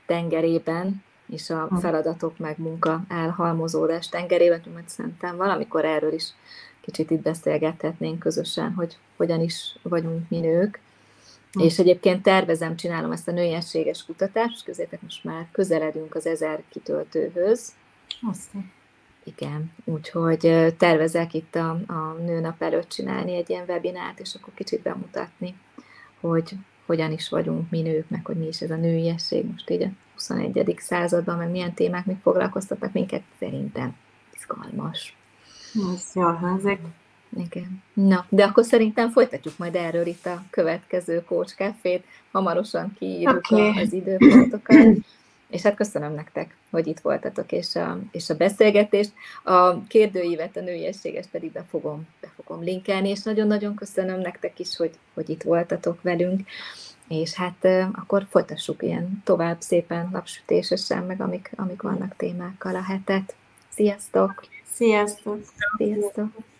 tengerében, és a feladatok meg munka elhalmozódás tengerében, mert szerintem valamikor erről is kicsit itt beszélgethetnénk közösen, hogy hogyan is vagyunk mi nők. És egyébként tervezem, csinálom ezt a nőiességes kutatást, közétek most már közeledünk az ezer kitöltőhöz. Aztán. Igen, úgyhogy tervezek itt a, a nőnap előtt csinálni egy ilyen webinárt, és akkor kicsit bemutatni, hogy hogyan is vagyunk mi nők, meg hogy mi is ez a nőiesség most így a 21. században, meg milyen témák még foglalkoztatnak minket, szerintem izgalmas. Ez jól hangzik. Igen. Na, de akkor szerintem folytatjuk majd erről itt a következő Café-t. Hamarosan kiírjuk okay. az időpontokat. És hát köszönöm nektek, hogy itt voltatok, és a, és a beszélgetést. A kérdőívet, a nőiességes pedig be fogom, be fogom linkelni, és nagyon-nagyon köszönöm nektek is, hogy, hogy itt voltatok velünk. És hát akkor folytassuk ilyen tovább szépen napsütésesen, meg amik, amik vannak témákkal a hetet. Sziasztok! Sziasztok! Sziasztok!